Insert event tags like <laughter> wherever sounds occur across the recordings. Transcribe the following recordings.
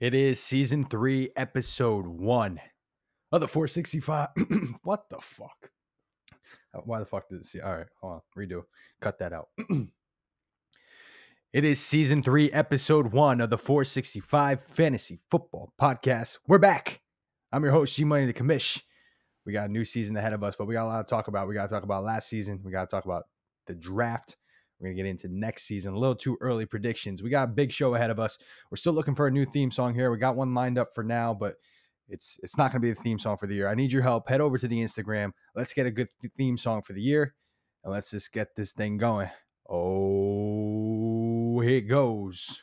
It is season three, episode one of the 465. <clears throat> what the fuck? Uh, Why the fuck did it? All right, hold on, redo. Cut that out. <clears throat> it is season three, episode one of the 465 Fantasy Football Podcast. We're back. I'm your host, G Money the Commish. We got a new season ahead of us, but we got a lot to talk about. We got to talk about last season. We got to talk about the draft. We're going to get into next season. A little too early predictions. We got a big show ahead of us. We're still looking for a new theme song here. We got one lined up for now, but it's it's not going to be the theme song for the year. I need your help. Head over to the Instagram. Let's get a good th- theme song for the year, and let's just get this thing going. Oh, here it goes.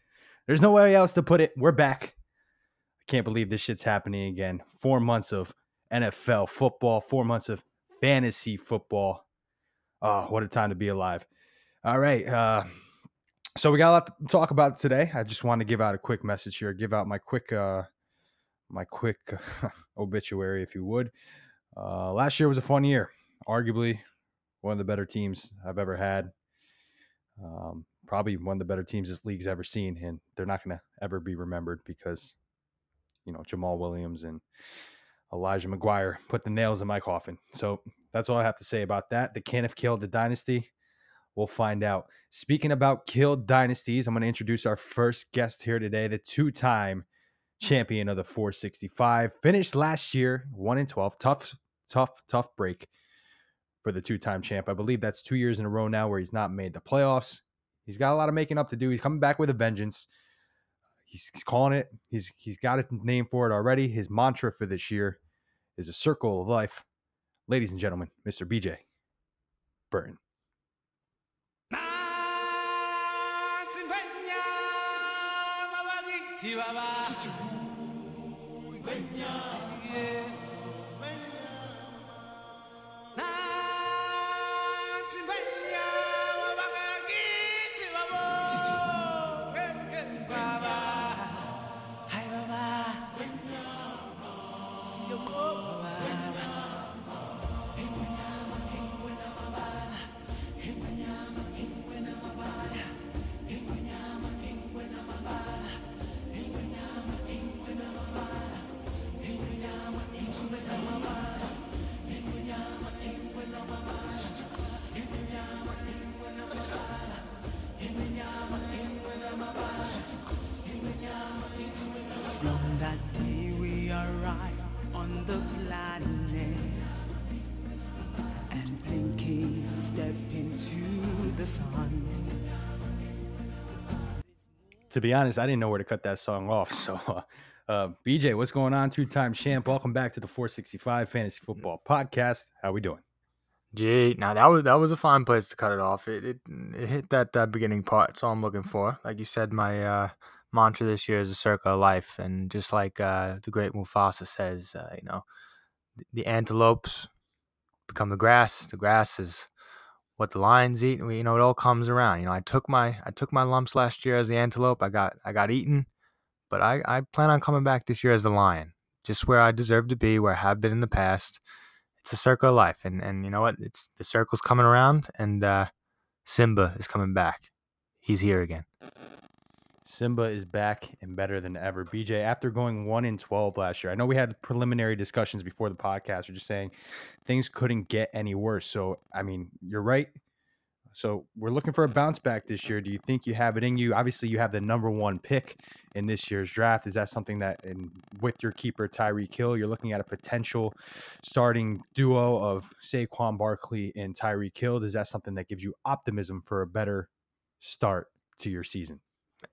There's no way else to put it. We're back. I can't believe this shit's happening again. Four months of NFL football, four months of fantasy football. Oh, what a time to be alive. All right. Uh, so we got a lot to talk about today. I just want to give out a quick message here, give out my quick uh my quick <laughs> obituary, if you would. Uh, last year was a fun year. Arguably one of the better teams I've ever had. Um, probably one of the better teams this league's ever seen, and they're not going to ever be remembered because, you know, Jamaal Williams and Elijah McGuire put the nails in my coffin. So that's all I have to say about that. The Caniff killed the dynasty. We'll find out. Speaking about killed dynasties, I'm going to introduce our first guest here today, the two-time champion of the 465. Finished last year, one in 12. Tough, tough, tough break for the two-time champ. I believe that's two years in a row now where he's not made the playoffs. He's got a lot of making up to do. He's coming back with a vengeance. He's, he's calling it. He's he's got a name for it already. His mantra for this year is a circle of life. Ladies and gentlemen, Mr. BJ Burton. From To be honest, I didn't know where to cut that song off. <laughs> So, uh, uh, BJ, what's going on? Two-time champ. Welcome back to the 465 Fantasy Football Podcast. How we doing? Gee, now that was that was a fine place to cut it off. It it, it hit that uh, beginning part. That's all I'm looking for. Like you said, my uh, mantra this year is a circle of life, and just like uh, the great Mufasa says, uh, you know, the, the antelopes become the grass. The grass is what the lions eat. You know, it all comes around. You know, I took my I took my lumps last year as the antelope. I got I got eaten, but I I plan on coming back this year as the lion, just where I deserve to be, where I have been in the past it's a circle of life and and you know what it's the circle's coming around and uh simba is coming back he's here again Simba is back and better than ever. BJ, after going one in twelve last year, I know we had preliminary discussions before the podcast. We're just saying things couldn't get any worse. So, I mean, you're right. So we're looking for a bounce back this year. Do you think you have it in you? Obviously, you have the number one pick in this year's draft. Is that something that, in, with your keeper Tyreek Hill, you're looking at a potential starting duo of Saquon Barkley and Tyreek Hill? Is that something that gives you optimism for a better start to your season?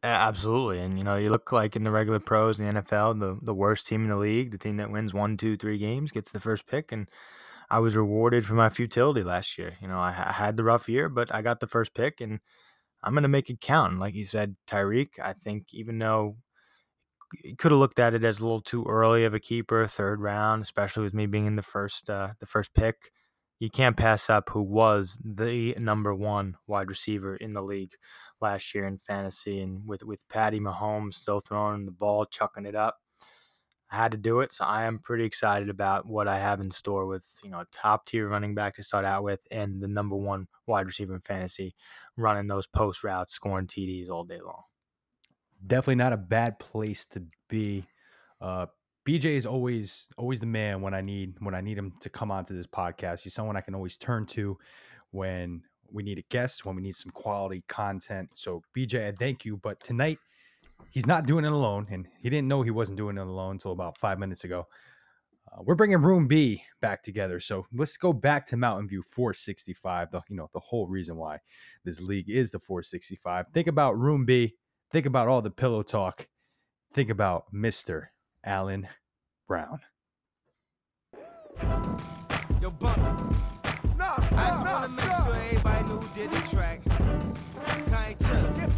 Absolutely, and you know, you look like in the regular pros in the NFL, the the worst team in the league, the team that wins one, two, three games gets the first pick, and I was rewarded for my futility last year. You know, I, I had the rough year, but I got the first pick, and I'm gonna make it count. And like you said, Tyreek, I think even though you could have looked at it as a little too early of a keeper, third round, especially with me being in the first uh, the first pick. You can't pass up who was the number one wide receiver in the league last year in fantasy, and with with Patty Mahomes still throwing the ball, chucking it up. I had to do it, so I am pretty excited about what I have in store with you know a top tier running back to start out with, and the number one wide receiver in fantasy, running those post routes, scoring TDs all day long. definitely not a bad place to be. Uh, BJ is always always the man when I need when I need him to come onto this podcast. He's someone I can always turn to when we need a guest, when we need some quality content. So BJ, I thank you. But tonight he's not doing it alone, and he didn't know he wasn't doing it alone until about five minutes ago. Uh, we're bringing Room B back together, so let's go back to Mountain View 465. The you know the whole reason why this league is the 465. Think about Room B. Think about all the pillow talk. Think about Mister Allen Brown. Yo, Bumpy. No, I just wanna make sure everybody knew who did the track. Kanye Tiller.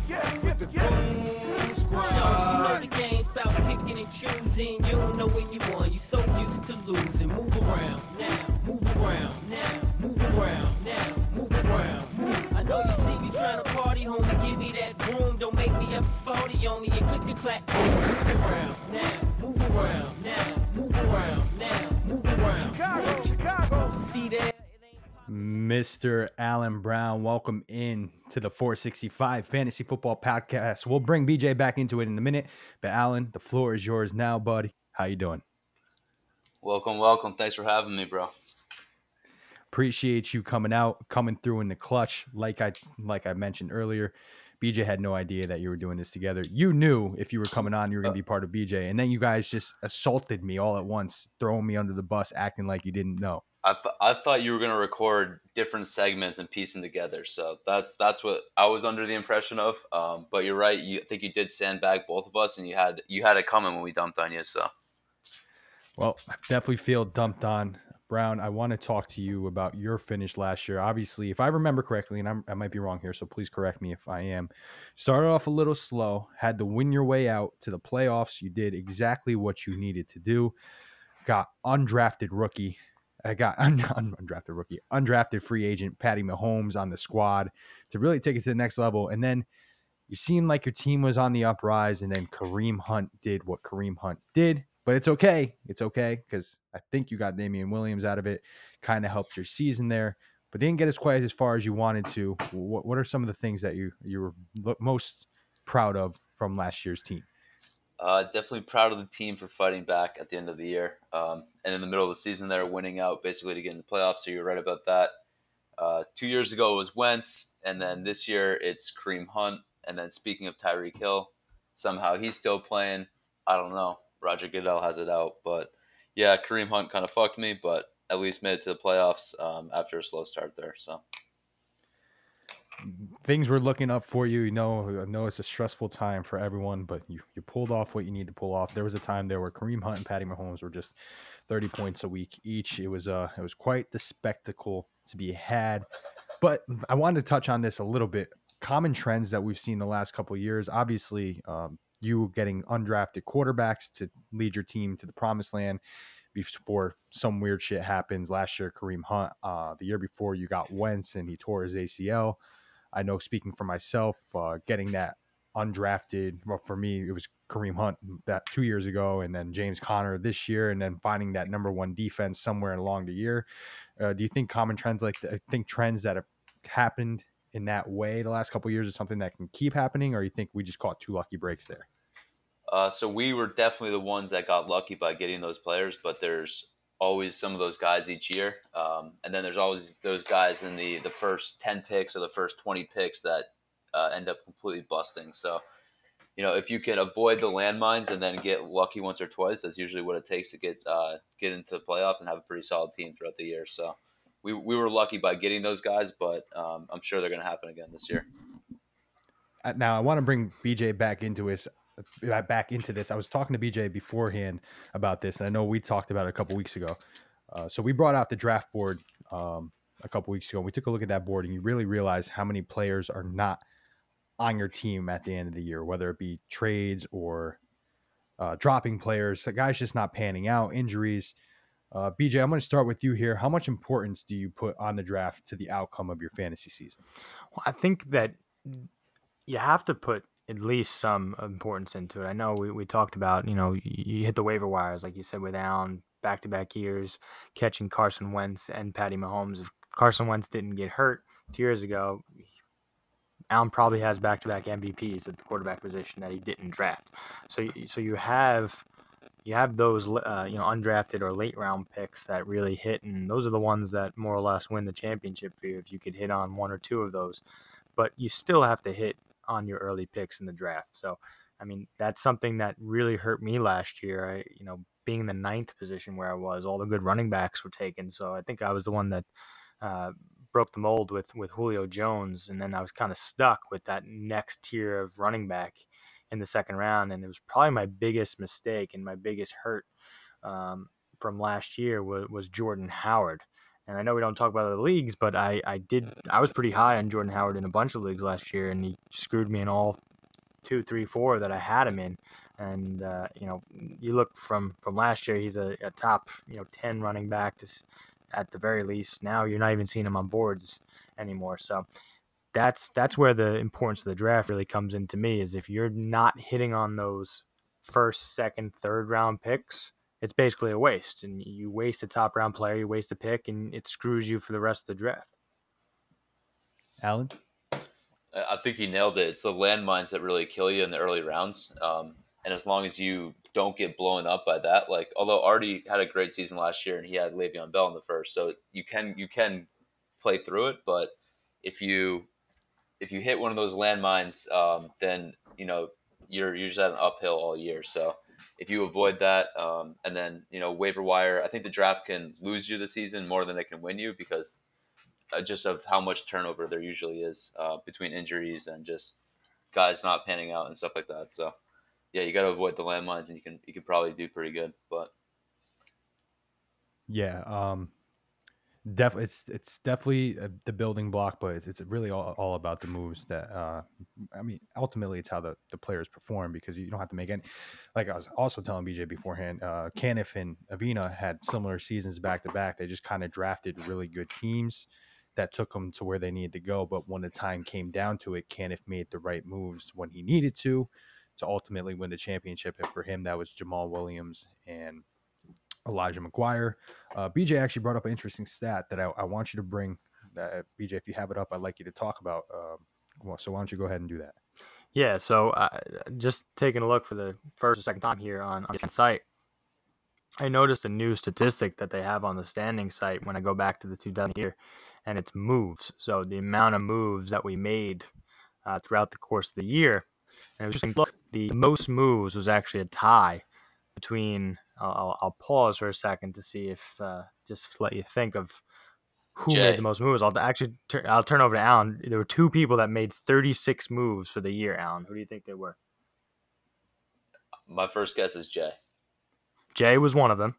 The Boom Squad. You know the game's about picking and choosing. You don't know when you won. You so used to losing. Move around now. Move around now. Move around now. Move around. Move. I know you see me trying to party, homie. Give me that broom. Don't make me up as 40 on me and click the clack. Move around now. Move around now. Mr. Allen Brown, welcome in to the 465 Fantasy Football Podcast. We'll bring BJ back into it in a minute, but Allen, the floor is yours now, buddy. How you doing? Welcome, welcome. Thanks for having me, bro. Appreciate you coming out, coming through in the clutch. Like I like I mentioned earlier, BJ had no idea that you were doing this together. You knew if you were coming on, you were gonna be part of BJ, and then you guys just assaulted me all at once, throwing me under the bus, acting like you didn't know. I, th- I thought you were gonna record different segments and piece them together. So that's that's what I was under the impression of. Um, but you're right. You I think you did sandbag both of us, and you had you had it coming when we dumped on you. So Well, I definitely feel dumped on. Brown, I want to talk to you about your finish last year. Obviously, if I remember correctly, and I'm, I might be wrong here, so please correct me if I am. Started off a little slow, had to win your way out to the playoffs. You did exactly what you needed to do. Got undrafted rookie. I got <laughs> un, un- undrafted rookie, undrafted free agent Patty Mahomes on the squad to really take it to the next level. And then you seemed like your team was on the uprise, and then Kareem Hunt did what Kareem Hunt did. But it's okay. It's okay because I think you got Damien Williams out of it. Kind of helped your season there, but didn't get as quite as far as you wanted to. What, what are some of the things that you you were most proud of from last year's team? uh, definitely proud of the team for fighting back at the end of the year. Um, and in the middle of the season, they're winning out basically to get in the playoffs. So you're right about that. Uh, two years ago it was Wentz, and then this year it's Kareem Hunt. And then speaking of Tyreek Hill, somehow he's still playing. I don't know. Roger Goodell has it out, but yeah, Kareem Hunt kind of fucked me, but at least made it to the playoffs um, after a slow start there. So Things were looking up for you. You know, I know it's a stressful time for everyone, but you, you pulled off what you need to pull off. There was a time there where Kareem Hunt and Patty Mahomes were just 30 points a week each. It was uh it was quite the spectacle to be had. But I wanted to touch on this a little bit. Common trends that we've seen the last couple years. Obviously, um, you getting undrafted quarterbacks to lead your team to the promised land before some weird shit happens. Last year, Kareem Hunt. Uh, the year before, you got Wentz and he tore his ACL. I know, speaking for myself, uh, getting that undrafted. Well, for me, it was Kareem Hunt that two years ago, and then James Conner this year, and then finding that number one defense somewhere along the year. Uh, do you think common trends like I think trends that have happened in that way the last couple years is something that can keep happening, or you think we just caught two lucky breaks there? Uh, so we were definitely the ones that got lucky by getting those players, but there's always some of those guys each year, um, and then there's always those guys in the the first ten picks or the first twenty picks that uh, end up completely busting. So, you know, if you can avoid the landmines and then get lucky once or twice, that's usually what it takes to get uh, get into the playoffs and have a pretty solid team throughout the year. So, we, we were lucky by getting those guys, but um, I'm sure they're going to happen again this year. Uh, Now I want to bring BJ back into his uh, back into this. I was talking to BJ beforehand about this, and I know we talked about it a couple weeks ago. Uh, so we brought out the draft board um, a couple weeks ago. And We took a look at that board, and you really realize how many players are not on your team at the end of the year, whether it be trades or uh, dropping players. The guys just not panning out, injuries. Uh, BJ, I'm going to start with you here. How much importance do you put on the draft to the outcome of your fantasy season? Well, I think that you have to put at least some importance into it. I know we, we talked about, you know, you, hit the waiver wires, like you said, with Allen back to back years, catching Carson Wentz and Patty Mahomes. If Carson Wentz didn't get hurt two years ago, Allen probably has back to back MVPs at the quarterback position that he didn't draft. So, so you have you have those uh, you know undrafted or late round picks that really hit, and those are the ones that more or less win the championship for you if you could hit on one or two of those. But you still have to hit on your early picks in the draft. So, I mean, that's something that really hurt me last year. I, you know, being in the ninth position where I was, all the good running backs were taken. So I think I was the one that uh, broke the mold with with Julio Jones, and then I was kind of stuck with that next tier of running back in the second round, and it was probably my biggest mistake and my biggest hurt um, from last year was, was Jordan Howard. And I know we don't talk about the leagues, but I, I did I was pretty high on Jordan Howard in a bunch of leagues last year, and he screwed me in all two, three, four that I had him in. And uh, you know, you look from from last year, he's a, a top you know ten running back to, at the very least. Now you're not even seeing him on boards anymore. So that's that's where the importance of the draft really comes into me. Is if you're not hitting on those first, second, third round picks, it's basically a waste, and you waste a top round player, you waste a pick, and it screws you for the rest of the draft. Alan? I I think you nailed it. It's the landmines that really kill you in the early rounds. Um, and as long as you don't get blown up by that, like although Artie had a great season last year and he had Le'Veon Bell in the first, so you can you can play through it. But if you if you hit one of those landmines, um, then you know you're you're just at an uphill all year. So if you avoid that, um, and then you know waiver wire, I think the draft can lose you the season more than it can win you because uh, just of how much turnover there usually is uh, between injuries and just guys not panning out and stuff like that. So yeah, you got to avoid the landmines, and you can you can probably do pretty good. But Yeah, um, def it's it's definitely uh, the building block, but it's, it's really all, all about the moves that uh, I mean, ultimately it's how the, the players perform because you don't have to make any. Like I was also telling BJ beforehand, uh, Caniff and Avina had similar seasons back to back. They just kind of drafted really good teams that took them to where they needed to go. But when the time came down to it, Caniff made the right moves when he needed to to ultimately win the championship. And for him, that was Jamaal Williams and Elijah McGuire. Uh, BJ actually brought up an interesting stat that I, I want you to bring. That, BJ, if you have it up, I'd like you to talk about. Um, so why don't you go ahead and do that? Yeah, so uh, just taking a look for the first or second time here on, on site, I noticed a new statistic that they have on the standing site when I go back to the 2000 year, and it's moves. So the amount of moves that we made uh, throughout the course of the year. And it was interesting. Look, the most moves was actually a tie between. I'll, I'll, I'll pause for a second to see if uh, just to let you think of who Jay. made the most moves. I'll actually tur- I'll turn over to Alan. There were two people that made 36 moves for the year. Alan, who do you think they were? my first guess is Jay. Jay was one of them,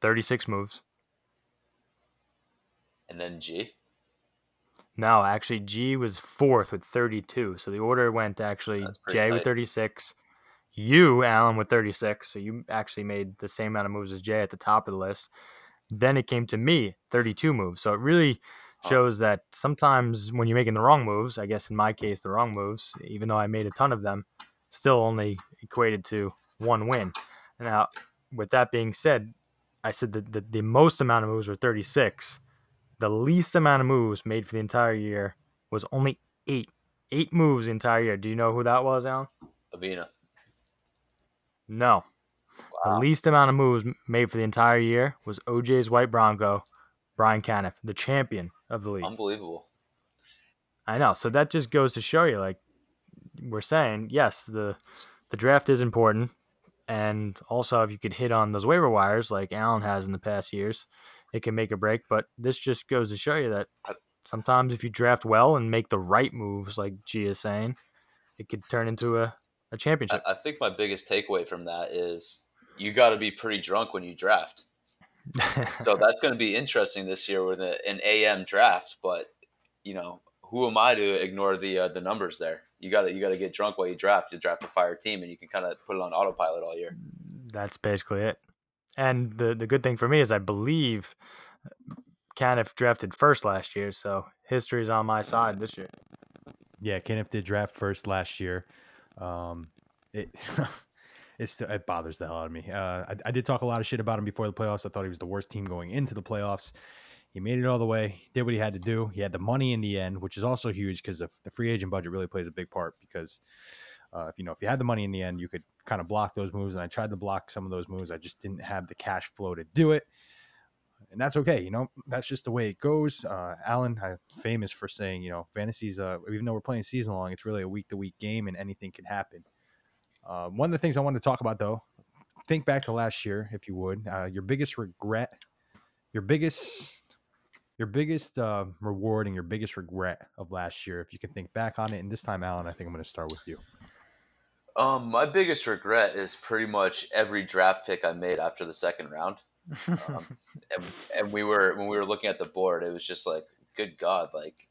36 moves. And then G. No, actually, G was fourth with 32. So the order went actually pretty Jay with 36, you, Alan, with 36. So you actually made the same amount of moves as Jay at the top of the list. Then it came to me, 32 moves. So it really shows that sometimes when you're making the wrong moves, I guess in my case, the wrong moves, even though I made a ton of them, still only equated to one win. Now, with that being said, I said that the, the most amount of moves were 36. The least amount of moves made for the entire year was only eight, eight moves the entire year. Do you know who that was, Alan? Avina. No. The least amount of moves made for the entire year was OJ's white Bronco, Brian Caniff, the champion of the league. Unbelievable. I know. So that just goes to show you, like we're saying, yes, the the draft is important, and also if you could hit on those waiver wires like Allen has in the past years, it can make a break. But this just goes to show you that sometimes if you draft well and make the right moves, like G is saying, it could turn into a, a I, championship. I think my biggest takeaway from that is you got to be pretty drunk when you draft. So <laughs> that's going to be interesting this year with a, an AM draft. But you know, who am I to ignore the uh, the numbers there? You got to you got to get drunk while you draft. You draft a fire team, and you can kind of put it on autopilot all year. That's basically it. And the the good thing for me is I believe Caniff drafted first last year, so history is on my side this year. Yeah, Caniff did draft first last year. Um, it <laughs> it still it bothers the hell out of me. Uh, I, I did talk a lot of shit about him before the playoffs. I thought he was the worst team going into the playoffs. He made it all the way, did what he had to do. He had the money in the end, which is also huge because the, the free agent budget really plays a big part. Because uh, if you know if you had the money in the end, you could kind of block those moves. And I tried to block some of those moves. I just didn't have the cash flow to do it and that's okay. You know, that's just the way it goes. Uh, Allen, uh, famous for saying, you know, fantasies. Uh, even though we're playing season long, it's really a week to week game, and anything can happen. Uh, one of the things I wanted to talk about, though, think back to last year, if you would. Uh, your biggest regret, your biggest, your biggest uh, reward, and your biggest regret of last year, if you can think back on it. And this time, Alan, I think I'm going to start with you. Um, my biggest regret is pretty much every draft pick I made after the second round. Um, <laughs> and, and we were when we were looking at the board, it was just like, good God, like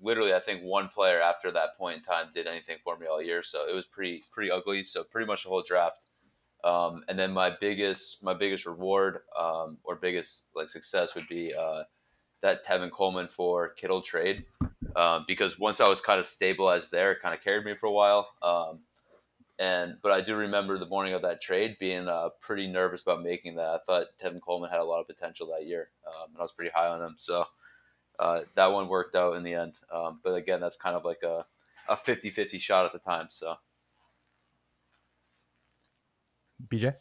literally, I think one player after that point in time did anything for me all year. So it was pretty pretty ugly. So pretty much the whole draft. Um, and then my biggest my biggest reward um, or biggest like success would be uh, that Tevin Coleman for Kittle trade um, because once I was kind of stabilized there, it kind of carried me for a while. And but I do remember the morning of that trade being uh, pretty nervous about making that. I thought Tevin Coleman had a lot of potential that year, um, and I was pretty high on him. So uh, that one worked out in the end. Um, but again, that's kind of like a, a 50-50 shot at the time. So BJ.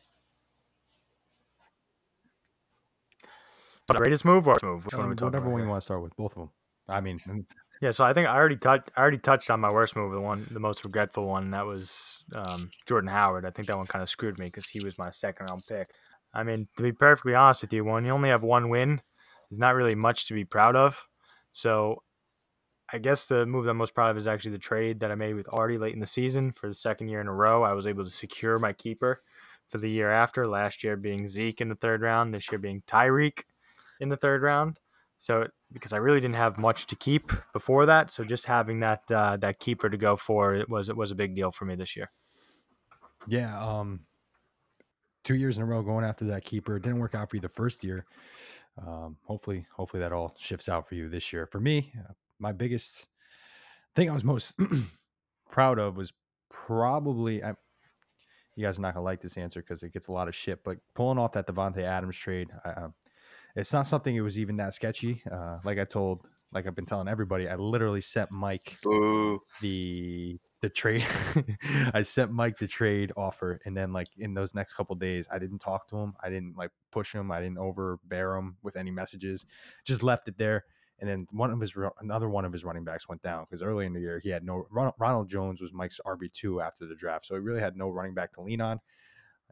Greatest move or worst move? Which one are we Um, talking whatever about one you want to start with, both of them. I mean, Yeah, so I think I already touched. I already touched on my worst move, the one, the most regretful one. That was um, Jordan Howard. I think that one kind of screwed me because he was my second round pick. I mean, to be perfectly honest with you, when you only have one win, there's not really much to be proud of. So, I guess the move that I'm most proud of is actually the trade that I made with Artie late in the season for the second year in a row. I was able to secure my keeper for the year after. Last year being Zeke in the third round, this year being Tyreek in the third round. So because I really didn't have much to keep before that, so just having that uh, that keeper to go for it was it was a big deal for me this year. yeah. Um, two years in a row going after that keeper. It didn't work out for you the first year. Um, hopefully, hopefully that all shifts out for you this year. For me, uh, my biggest thing I was most <clears throat> proud of was probably I, you guys are not gonna like this answer because it gets a lot of shit. But pulling off that Davante Adams trade, I, it's not something it was even that sketchy. Uh, like I told, like I've been telling everybody, I literally sent Mike boo. the the trade <laughs> i sent mike the trade offer and then like in those next couple days i didn't talk to him i didn't like push him i didn't overbear him with any messages just left it there and then one of his another one of his running backs went down because early in the year he had no ronald jones was mike's rb2 after the draft so he really had no running back to lean on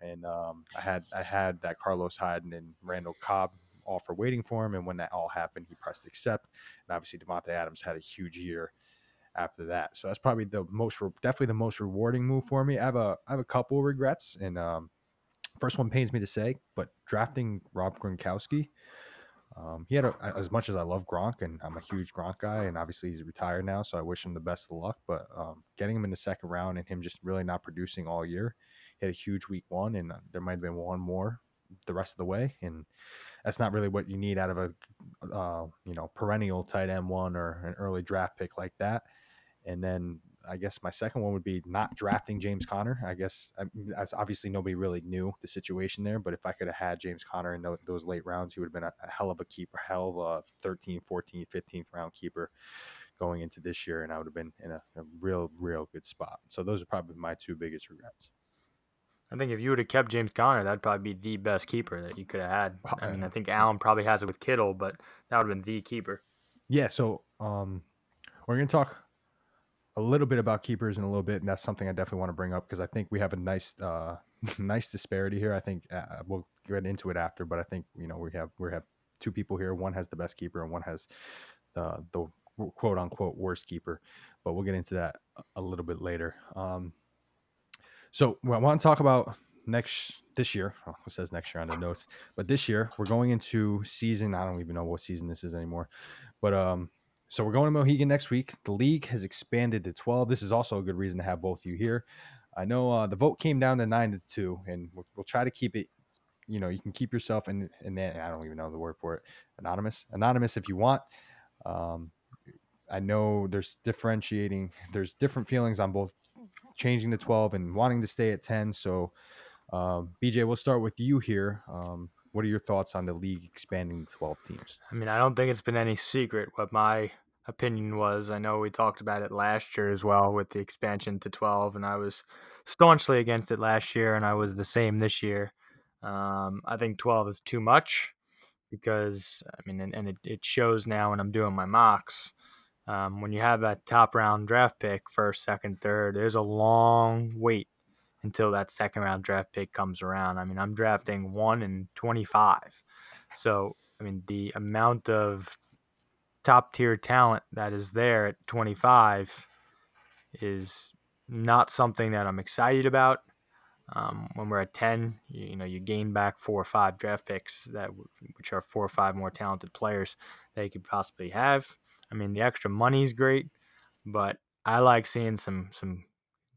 and um, i had i had that carlos hyde and randall cobb offer waiting for him and when that all happened he pressed accept and obviously davante adams had a huge year after that. So that's probably the most definitely the most rewarding move for me. I have a I have a couple regrets, and um, first one pains me to say, but drafting Rob Gronkowski. Um, he had a, as much as I love Gronk, and I'm a huge Gronk guy, and obviously he's retired now, so I wish him the best of luck. But um, getting him in the second round and him just really not producing all year, he had a huge week one, and uh, there might have been one more the rest of the way, and that's not really what you need out of a uh, you know perennial tight end one or an early draft pick like that. And then I guess my second one would be not drafting James Conner. I guess I, obviously nobody really knew the situation there, but if I could have had James Conner in tho- those late rounds, he would have been a, a hell of a keeper, hell of a 13, 14, 15th round keeper. going into this year, and I would have been in a, a real, real good spot. So those are probably my two biggest regrets. I think if you would have kept James Conner, that'd probably be the best keeper that you could have had. Oh, I mean. I think Allen probably has it with Kittle, but that would have been the keeper. Yeah, so um, we're going to talk a little bit about keepers in a little bit, and that's something I definitely want to bring up because I think we have a nice, uh, <laughs> nice disparity here. I think uh, we'll get into it after, but I think you know we have we have two people here. One has the best keeper, and one has the the quote unquote worst keeper. But we'll get into that a- a little bit later. Um, so I want to talk about next this year. Oh, it says next year on the notes, but this year we're going into season. I don't even know what season this is anymore, but um, so we're going to Mohegan next week. The league has expanded to 12. This is also a good reason to have both of you here. I know uh, the vote came down to nine to two, and we'll, we'll try to keep it. You know, you can keep yourself and and then I don't even know the word for it. Anonymous, anonymous if you want. Um, I know there's differentiating. There's different feelings on both changing to 12 and wanting to stay at 10. So, um, BJ, we'll start with you here. Um, what are your thoughts on the league expanding to 12 teams? I mean, I don't think it's been any secret what my opinion was. I know we talked about it last year as well with the expansion to 12, and I was staunchly against it last year, and I was the same this year. Um, I think 12 is too much because, I mean, and, and it, it shows now when I'm doing my mocks. Um, when you have that top round draft pick, first, second, third, there's a long wait until that second round draft pick comes around. I mean, I'm drafting one and 25. So, I mean, the amount of top tier talent that is there at 25 is not something that I'm excited about. Um, when we're at 10, you, you know, you gain back four or five draft picks that which are four or five more talented players that you could possibly have. I mean, the extra money is great, but I like seeing some some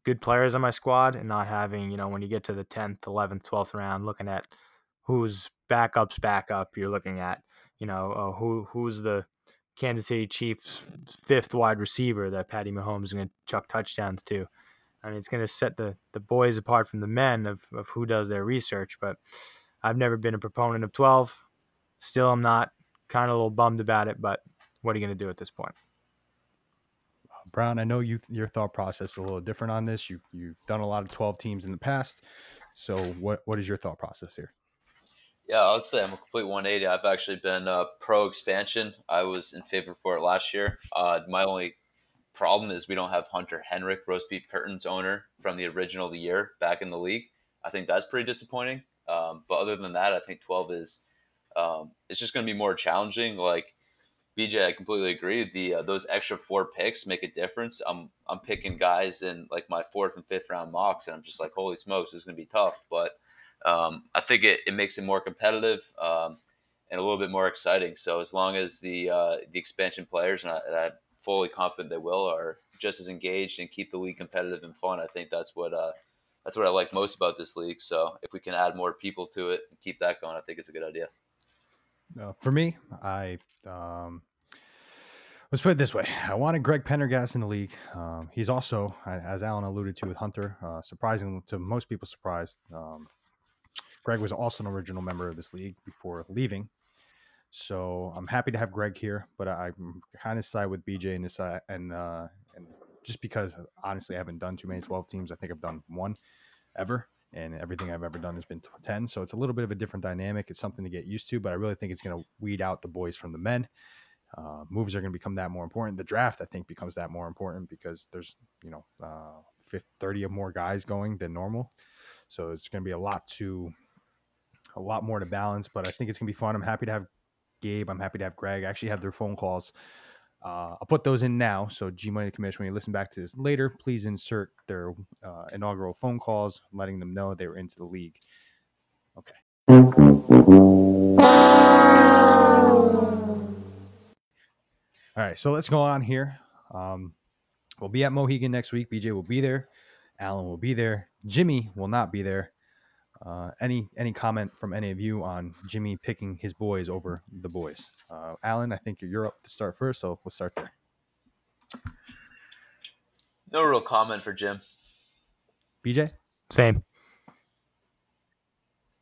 good players on my squad and not having, you know, when you get to the 10th, 11th, 12th round, looking at who's backups backup, you're looking at, you know, uh, who who's the Kansas City Chiefs fifth wide receiver that Patty Mahomes is going to chuck touchdowns to. I mean, it's going to set the, the boys apart from the men of, of who does their research. But I've never been a proponent of 12. Still, I'm not. Kind of a little bummed about it, but what are you going to do at this point? Brown, I know you your thought process is a little different on this. You you've done a lot of 12 teams in the past. So what what is your thought process here? Yeah, I would say I'm a complete 180. I've actually been uh, pro expansion. I was in favor for it last year. Uh, my only problem is we don't have Hunter Henrik, Roast Beef Curtains owner from the original the year back in the league. I think that's pretty disappointing. Um, but other than that, I think 12 is um, it's just going to be more challenging. Like BJ, I completely agree. The uh, those extra four picks make a difference. I'm I'm picking guys in like my fourth and fifth round mocks, and I'm just like, holy smokes, this is to be tough. But um, I think it, it makes it more competitive um, and a little bit more exciting. So as long as the uh, the expansion players, and, I, I'm fully confident they will, are just as engaged and keep the league competitive and fun, I think that's what uh, that's what I like most about this league. So if we can add more people to it and keep that going, I think it's a good idea. For me, I um, let's put it this way: I wanted Greg Pendergast in the league. Um, he's also, as Alan alluded to with Hunter, uh, surprising to most people, surprised. Um, Greg was also an original member of this league before leaving, so I'm happy to have Greg here. But I, I'm kind of side with BJ in this, uh, and uh, and just because honestly, I haven't done too many 12 teams. I think I've done one ever and everything I've ever done has been 10. So it's a little bit of a different dynamic. It's something to get used to, but I really think it's going to weed out the boys from the men. Uh, moves are going to become that more important. The draft, I think, becomes that more important because there's, you know, uh, 50, 30 or more guys going than normal. So it's going to be a lot to, a lot more to balance, but I think it's going to be fun. I'm happy to have Gabe. I'm happy to have Greg. I actually have their phone calls. Uh, I'll put those in now. So G Money Commission, when you listen back to this later, please insert their uh, inaugural phone calls, letting them know they were into the league. Okay. All right, so let's go on here. Um, we'll be at Mohegan next week. BJ will be there. Alan will be there. Jimmy will not be there. Uh, any any comment from any of you on Jimmy picking his boys over the boys? Uh, Alan, I think you're up to start first, so we'll start there. No real comment for Jim. BJ, Same.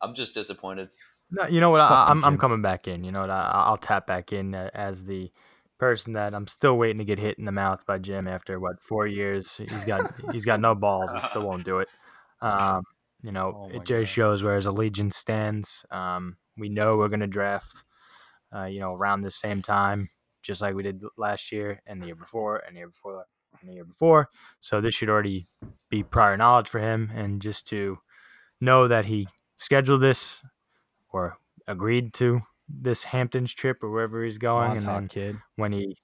I'm just disappointed. No, you know what? I, Fuck you, I'm I'm coming back in. You know what? I, I'll tap back in uh, as the person that I'm still waiting to get hit in the mouth by Jim after what four years. He's got he's got no balls. He still won't do it. Um, you know, Oh it just God. shows where his allegiance stands. Um, we know we're gonna draft, uh, you know, around the same time, just like we did last year and the year before and the year before and the year before. So this should already be prior knowledge for him, and just to know that he scheduled this or agreed to this Hamptons trip or wherever he's going, and then kid. when he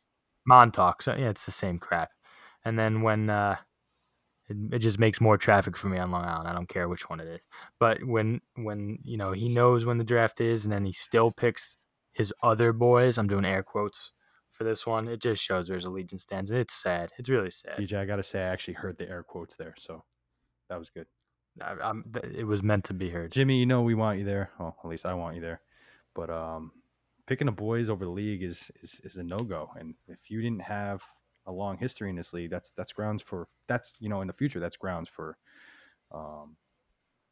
Montauk. So yeah, it's the same crap. And then when uh, it, it just makes more traffic for me on Long Island. I don't care which one it is. But when when you know he knows when the draft is, and then he still picks his other boys. I'm doing air quotes for this one. It just shows where his allegiance stands. It's sad. It's really sad. DJ, I gotta say, I actually heard the air quotes there, so that was good. I, I'm, it was meant to be heard. Jimmy, you know we want you there. Well, at least I want you there. But um, picking the boys over the league is is, is a no go. And if you didn't have a long history in this league, that's that's grounds for that's you know in the future that's grounds for um,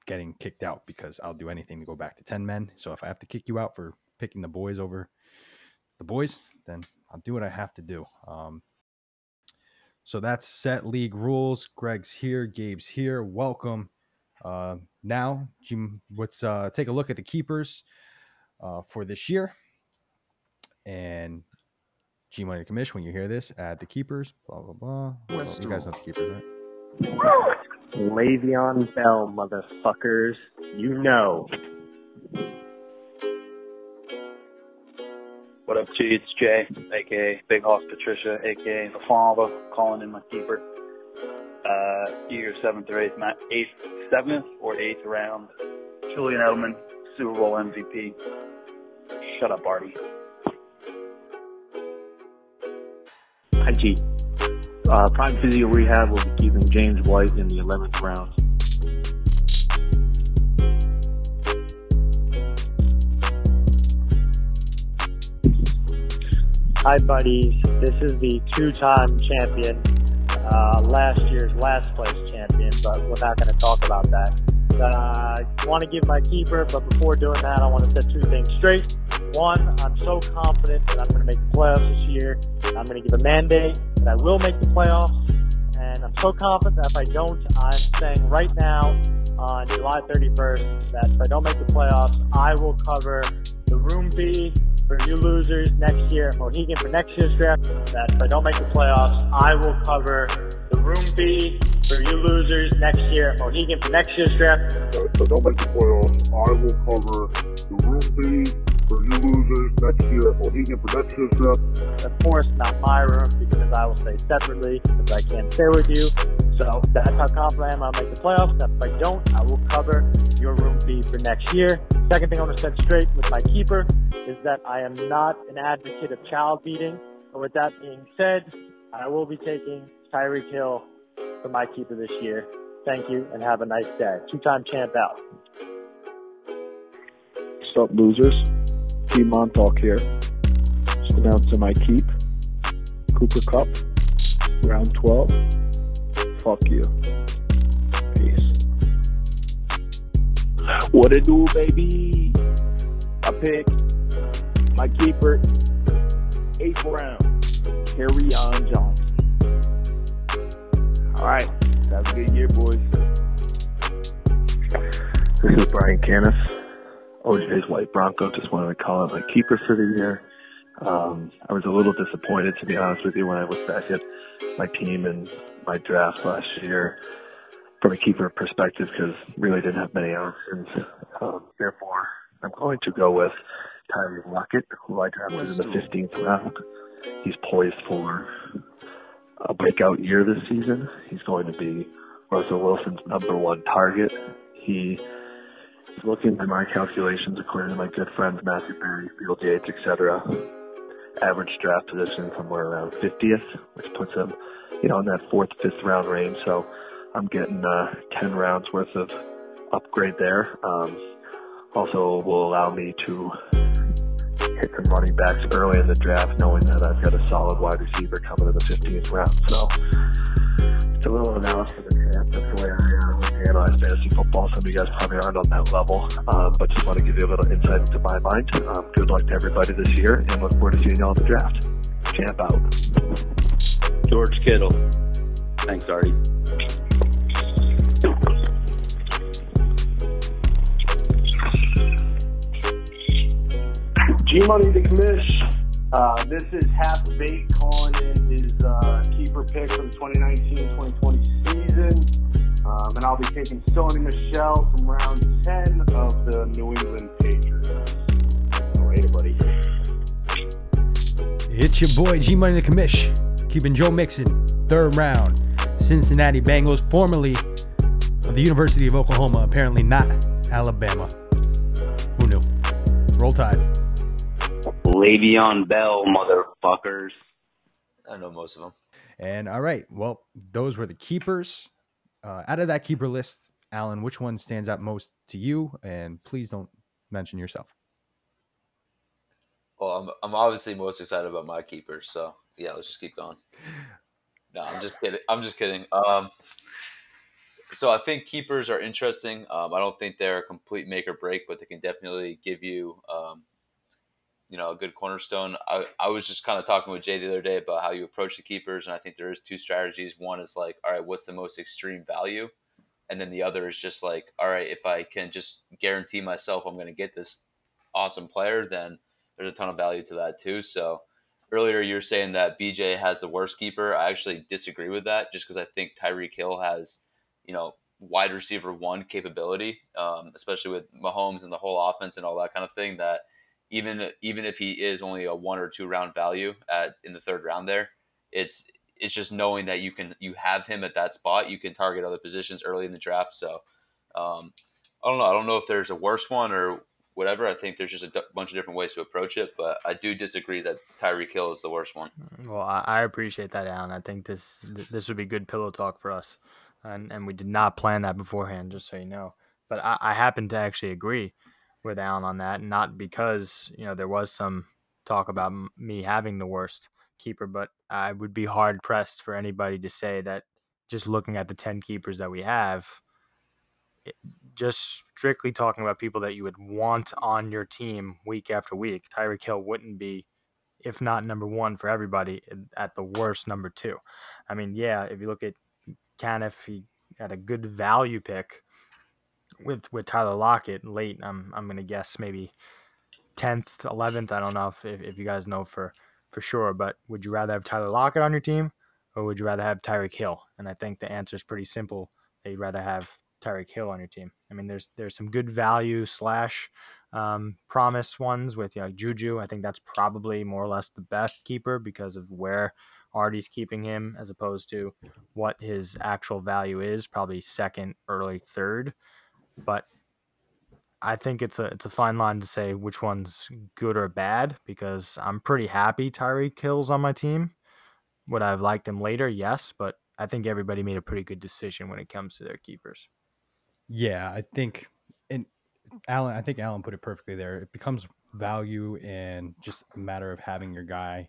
getting kicked out because I'll do anything to go back to ten men. So if I have to kick you out for picking the boys over the boys, then I'll do what I have to do. Um, so that's set league rules. Greg's here, Gabe's here. Welcome. Uh, now, Jim, let's uh, take a look at the keepers uh, for this year. And G Money Commission, when you hear this, add the keepers, blah, blah, blah. Well, you guys know the keepers, right? Le'Veon Bell, motherfuckers. You know. What up, G? It's Jay, aka Big Hoss Patricia, aka the father, calling in my keeper. Uh, year seventh or eighth, not eighth, seventh or eighth round. Julian Edelman, Super Bowl MVP. Shut up, Artie. Hi, G. Uh, Prime Physio Rehab will be keeping James White in the 11th round. Hi, buddies. This is the two-time champion, uh, last year's last place champion, but we're not going to talk about that. Uh, I want to give my keeper, but before doing that, I want to set two things straight. One, I'm so confident that I'm going to make the playoffs this year. I'm going to give a mandate that I will make the playoffs, and I'm so confident that if I don't, I'm saying right now on July 31st that if I don't make the playoffs, I will cover the room fee for you losers next year at Mohegan for next year's draft. That if I don't make the playoffs, I will cover the room fee for you losers next year at Mohegan for next year's draft. If I don't make the playoffs, I will cover the room fee for you losers next year at Mohegan for next. Of course, not my room because I will stay separately because I can't stay with you. So that's how confident I am I'll make the playoffs. That if I don't, I will cover your room fee for next year. Second thing I want to set straight with my keeper is that I am not an advocate of child beating. But with that being said, I will be taking Tyreek Hill for my keeper this year. Thank you and have a nice day. Two-time champ out. What's up, losers? Team Montauk here. Just announcing my keep. Cooper Kupp, round 12. Fuck you. Peace. What it do, baby? I pick my keeper, eighth round, Kerryon Johnson. All right, have a good year, boys. This is Brian Caniff, OJ's White Bronco. Just wanted to call it my keeper for the year. Um, I was a little disappointed, to be honest with you, when I looked back at my team and my draft last year from a keeper perspective because really didn't have many options. Um, therefore, I'm going to go with Tyler Lockett, who I drafted in the 15th round. He's poised for a breakout year this season. He's going to be Russell Wilson's number one target. He looking at my calculations, according to my good friends Matthew Berry, Field Yates, etc. Average draft position somewhere around 50th, which puts him, you know, in that fourth, fifth round range. So I'm getting uh, 10 rounds worth of upgrade there. Um, also will allow me to hit some running backs early in the draft, knowing that I've got a solid wide receiver coming in the 15th round. So it's a little analysis of the draft. Analyze fantasy football. Some of you guys probably aren't on that level, um, but just want to give you a little insight into my mind. Um, good luck to everybody this year, and look forward to seeing you all in the draft. champ out. George Kittle. Thanks, Artie. G Money the commish. Uh, this is half bait calling in his uh, keeper pick for the 2019-2020 season. Um, and I'll be taking Sony Michel from round 10 of the New England Patriots. Later, buddy. It's your boy G Money the commish, keeping Joe Mixon, third round. Cincinnati Bengals, formerly of the University of Oklahoma, apparently not Alabama. Who knew? Roll Tide. Le'Veon Bell, motherfuckers. I know most of them. And all right, well, those were the keepers. Uh, out of that keeper list, Alan, which one stands out most to you? And please don't mention yourself. Well, I'm, I'm obviously most excited about my keeper, so yeah, let's just keep going. No, I'm just kidding. I'm just kidding. Um, so I think keepers are interesting. Um, I don't think they're a complete make or break, but they can definitely give you, um, you know, a good cornerstone. I, I was just kind of talking with Jay the other day about how you approach the keepers, and I think there is two strategies. One is like, all right, what's the most extreme value, and then the other is just like, all right, if I can just guarantee myself I'm going to get this awesome player, then there's a ton of value to that too. So earlier you were saying that BJ has the worst keeper. I actually disagree with that just because I think Tyreek Hill has, you know, wide receiver one capability, um, especially with Mahomes and the whole offense and all that kind of thing. That even even if he is only a one or two round value at in the third round, there, it's it's just knowing that you can you have him at that spot. You can target other positions early in the draft. So um, I don't know. I don't know if there's a worse one or whatever. I think there's just a d- bunch of different ways to approach it, but I do disagree that Tyreek Hill is the worst one. Well, I, I appreciate that, Alan. I think this th- this would be good pillow talk for us, and and we did not plan that beforehand, just so you know. But I, I happen to actually agree with Alan on that, not because you know there was some talk about me having the worst keeper, but I would be hard pressed for anybody to say that just looking at the ten keepers that we have, it- just strictly talking about people that you would want on your team week after week, Tyreek Hill wouldn't be if not number one for everybody, at the worst number two. I mean, yeah, if you look at Caniff, he had a good value pick with with Tyler Lockett late. I'm I'm gonna guess maybe tenth, eleventh. I don't know if, if you guys know for for sure, but would you rather have Tyler Lockett on your team or would you rather have Tyreek Hill? And I think the answer is pretty simple. That you'd rather have Tyreek Hill on your team. I mean, there's there's some good value slash um, promise ones with you know Juju. I think that's probably more or less the best keeper because of where Artie's keeping him as opposed to what his actual value is. Probably second, early third, but I think it's a it's a fine line to say which one's good or bad because I'm pretty happy Tyreek Hill's on my team. Would I have liked him later? Yes, but I think everybody made a pretty good decision when it comes to their keepers. Yeah, I think, and Alan, I think Alan put it perfectly there. It becomes value and just a matter of having your guy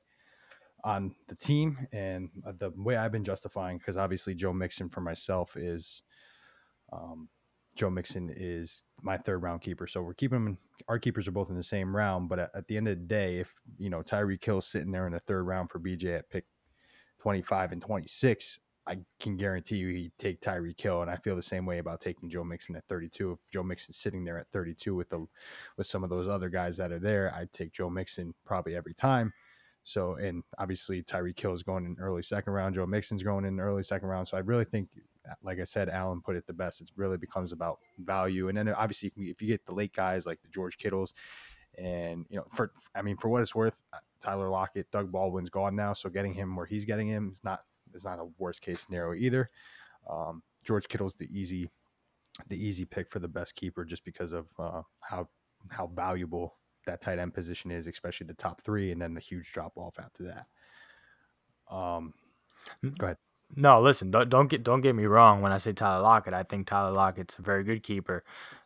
on the team. And uh, the way I've been justifying, because obviously Joe Mixon for myself is, um, Joe Mixon is my third round keeper. So we're keeping him. Our keepers are both in the same round, but at, at the end of the day, if you know Tyreek Hill's sitting there in the third round for BJ at pick 25 and 26, I can guarantee you he'd take Tyreek Hill, and I feel the same way about taking Joe Mixon at 32. If Joe Mixon's sitting there at 32 with the with some of those other guys that are there, I'd take Joe Mixon probably every time. So, and obviously Tyreek Hill is going in early second round. Joe Mixon's going in early second round. So I really think, like I said, Alan put it the best. It really becomes about value, and then obviously if you get the late guys like the George Kittles, and you know, for I mean, for what it's worth, uh, Tyler Lockett, Doug Baldwin's gone now, so getting him where he's getting him is not is not a worst case scenario either. Um, George Kittle's the easy the easy pick for the best keeper just because of uh, how how valuable that tight end position is, especially the top three, and then the huge drop off after that. Um, go ahead. No, listen, don't don't get don't get me wrong when I say Tyler Lockett. I think Tyler Lockett's a very good keeper,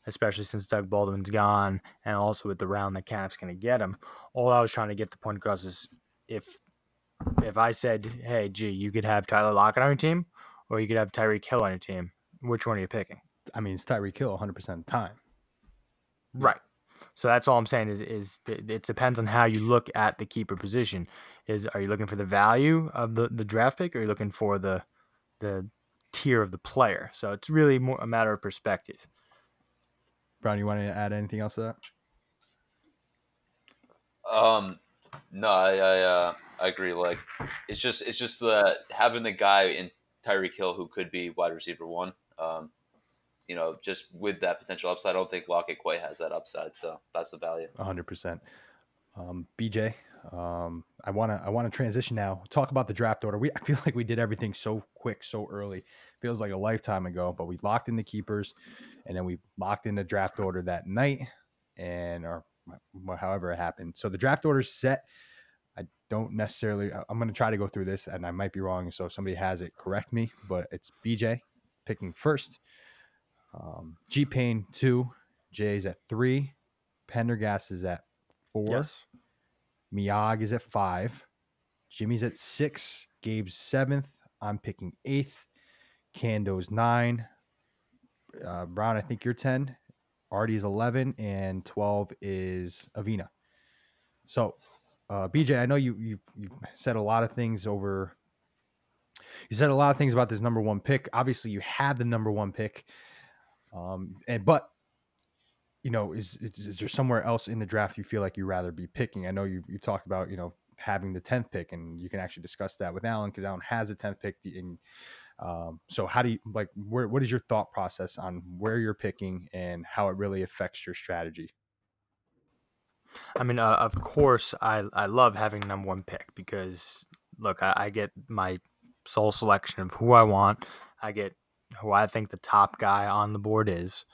especially since Doug Baldwin's gone, and also with the round that Caniff's going to get him. All I was trying to get the point across is if if I said, "Hey, gee, you could have Tyler Lockett on your team, or you could have Tyreek Hill on your team," which one are you picking? I mean, it's Tyreek Hill 100 percent of the time. Right. So that's all I'm saying is is it it depends on how you look at the keeper position. Is are you looking for the value of the the draft pick, or are you looking for the the tier of the player? So it's really more a matter of perspective. Brown, you want to add anything else to that? Um, no, I I, uh, I agree. Like, it's just it's just the having the guy in Tyreek Hill who could be wide receiver one. Um, you know, just with that potential upside, I don't think Lockett quite has that upside. So that's the value. hundred percent. Um, BJ, um, I wanna I wanna transition now. Talk about the draft order. We I feel like we did everything so quick, so early. Feels like a lifetime ago, but we locked in the keepers, and then we locked in the draft order that night, and or however it happened. So the draft order's set. I don't necessarily. I'm gonna try to go through this, and I might be wrong. So if somebody has it, correct me. But it's BJ picking first. Um, G Payne two, Jay's at three, Pendergast is at four. Yes. Is at five. Jimmy's at six. Gabe's seventh. I'm picking eighth. Kando's nine. Uh, Brown, I think you're 10. Artie's 11. And 12 is Avina. So, uh, BJ, I know you, you've, you've said a lot of things over. You said a lot of things about this number one pick. Obviously, you had the number one pick. Um, and but you know, is, is is there somewhere else in the draft you feel like you'd rather be picking? I know you you've talked about you know having the tenth pick, and you can actually discuss that with Alan because Alan has a tenth pick. And um, so, how do you like? Where what is your thought process on where you're picking and how it really affects your strategy? I mean, uh, of course, I I love having number one pick because look, I, I get my sole selection of who I want. I get who I think the top guy on the board is.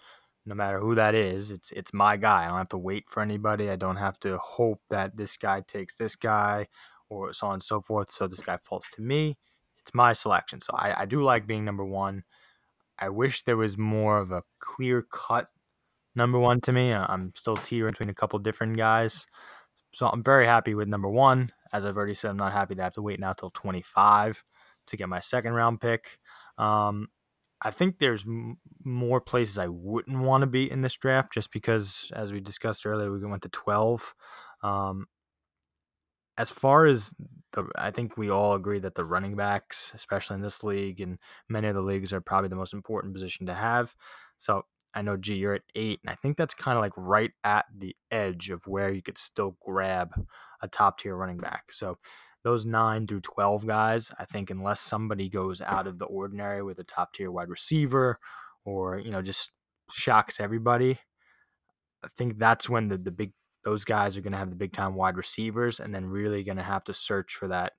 No matter who that is, it's it's my guy. I don't have to wait for anybody. I don't have to hope that this guy takes this guy or so on and so forth. So this guy falls to me. It's my selection. So I, I do like being number one. I wish there was more of a clear cut number one to me. I'm still teetering between a couple different guys. So I'm very happy with number one. As I've already said, I'm not happy to have to wait now till 25 to get my second round pick. Um, I think there's m- more places I wouldn't want to be in this draft just because, as we discussed earlier, we went to 12. Um, as far as the, I think we all agree that the running backs, especially in this league and many of the leagues, are probably the most important position to have. So I know, G, you're at eight, and I think that's kind of like right at the edge of where you could still grab a top tier running back. So those nine through 12 guys, I think, unless somebody goes out of the ordinary with a top tier wide receiver or, you know, just shocks everybody, I think that's when the, the big, those guys are going to have the big time wide receivers and then really going to have to search for that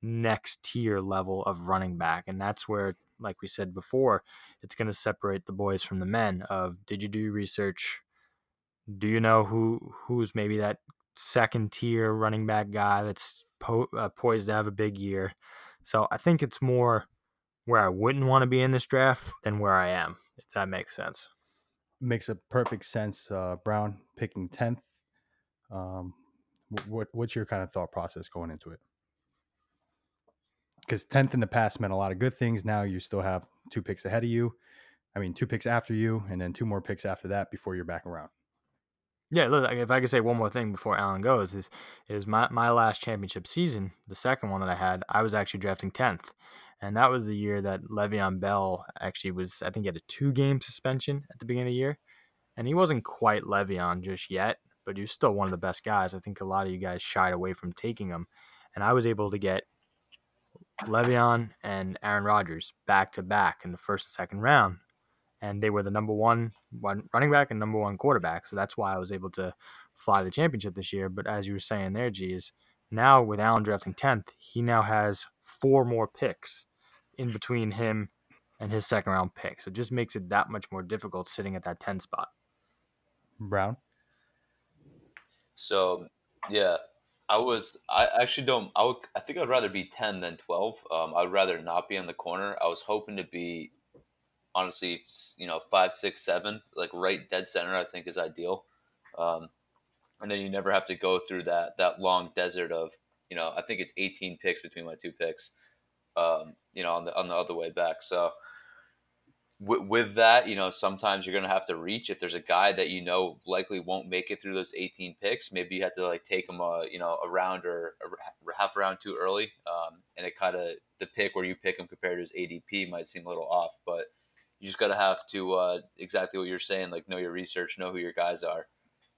next tier level of running back. And that's where, like we said before, it's going to separate the boys from the men of did you do research? Do you know who who's maybe that second tier running back guy that's po- uh, poised to have a big year? So I think it's more where I wouldn't want to be in this draft than where I am, if that makes sense. Makes a perfect sense. Uh, Brown picking tenth. Um, what what's your kind of thought process going into it? Because tenth in the past meant a lot of good things. Now you still have two picks ahead of you. I mean, two picks after you, and then two more picks after that before you're back around. Yeah, look, if I could say one more thing before Alan goes, is is my, my last championship season, the second one that I had, I was actually drafting tenth. And that was the year that Le'Veon Bell actually was I think he had a two game suspension at the beginning of the year. And he wasn't quite Le'Veon just yet, but he was still one of the best guys. I think a lot of you guys shied away from taking him. And I was able to get Le'Veon and Aaron Rodgers back to back in the first and second round. And they were the number one, one running back and number one quarterback. So that's why I was able to fly the championship this year. But as you were saying there, geez, now with Allen drafting 10th, he now has four more picks in between him and his second round pick. So it just makes it that much more difficult sitting at that 10 spot. Brown. So yeah, I was. I actually don't. I would. I think I'd rather be ten than twelve. Um, I'd rather not be on the corner. I was hoping to be, honestly, you know, five, six, seven, like right dead center. I think is ideal. Um, and then you never have to go through that that long desert of you know. I think it's eighteen picks between my two picks. Um, you know, on the on the other way back. So with, that, you know, sometimes you're going to have to reach if there's a guy that you know likely won't make it through those 18 picks. Maybe you have to like take him, a, you know, a round or a half round too early, um, and it kind of the pick where you pick him compared to his ADP might seem a little off, but you just got to have to uh, exactly what you're saying, like know your research, know who your guys are.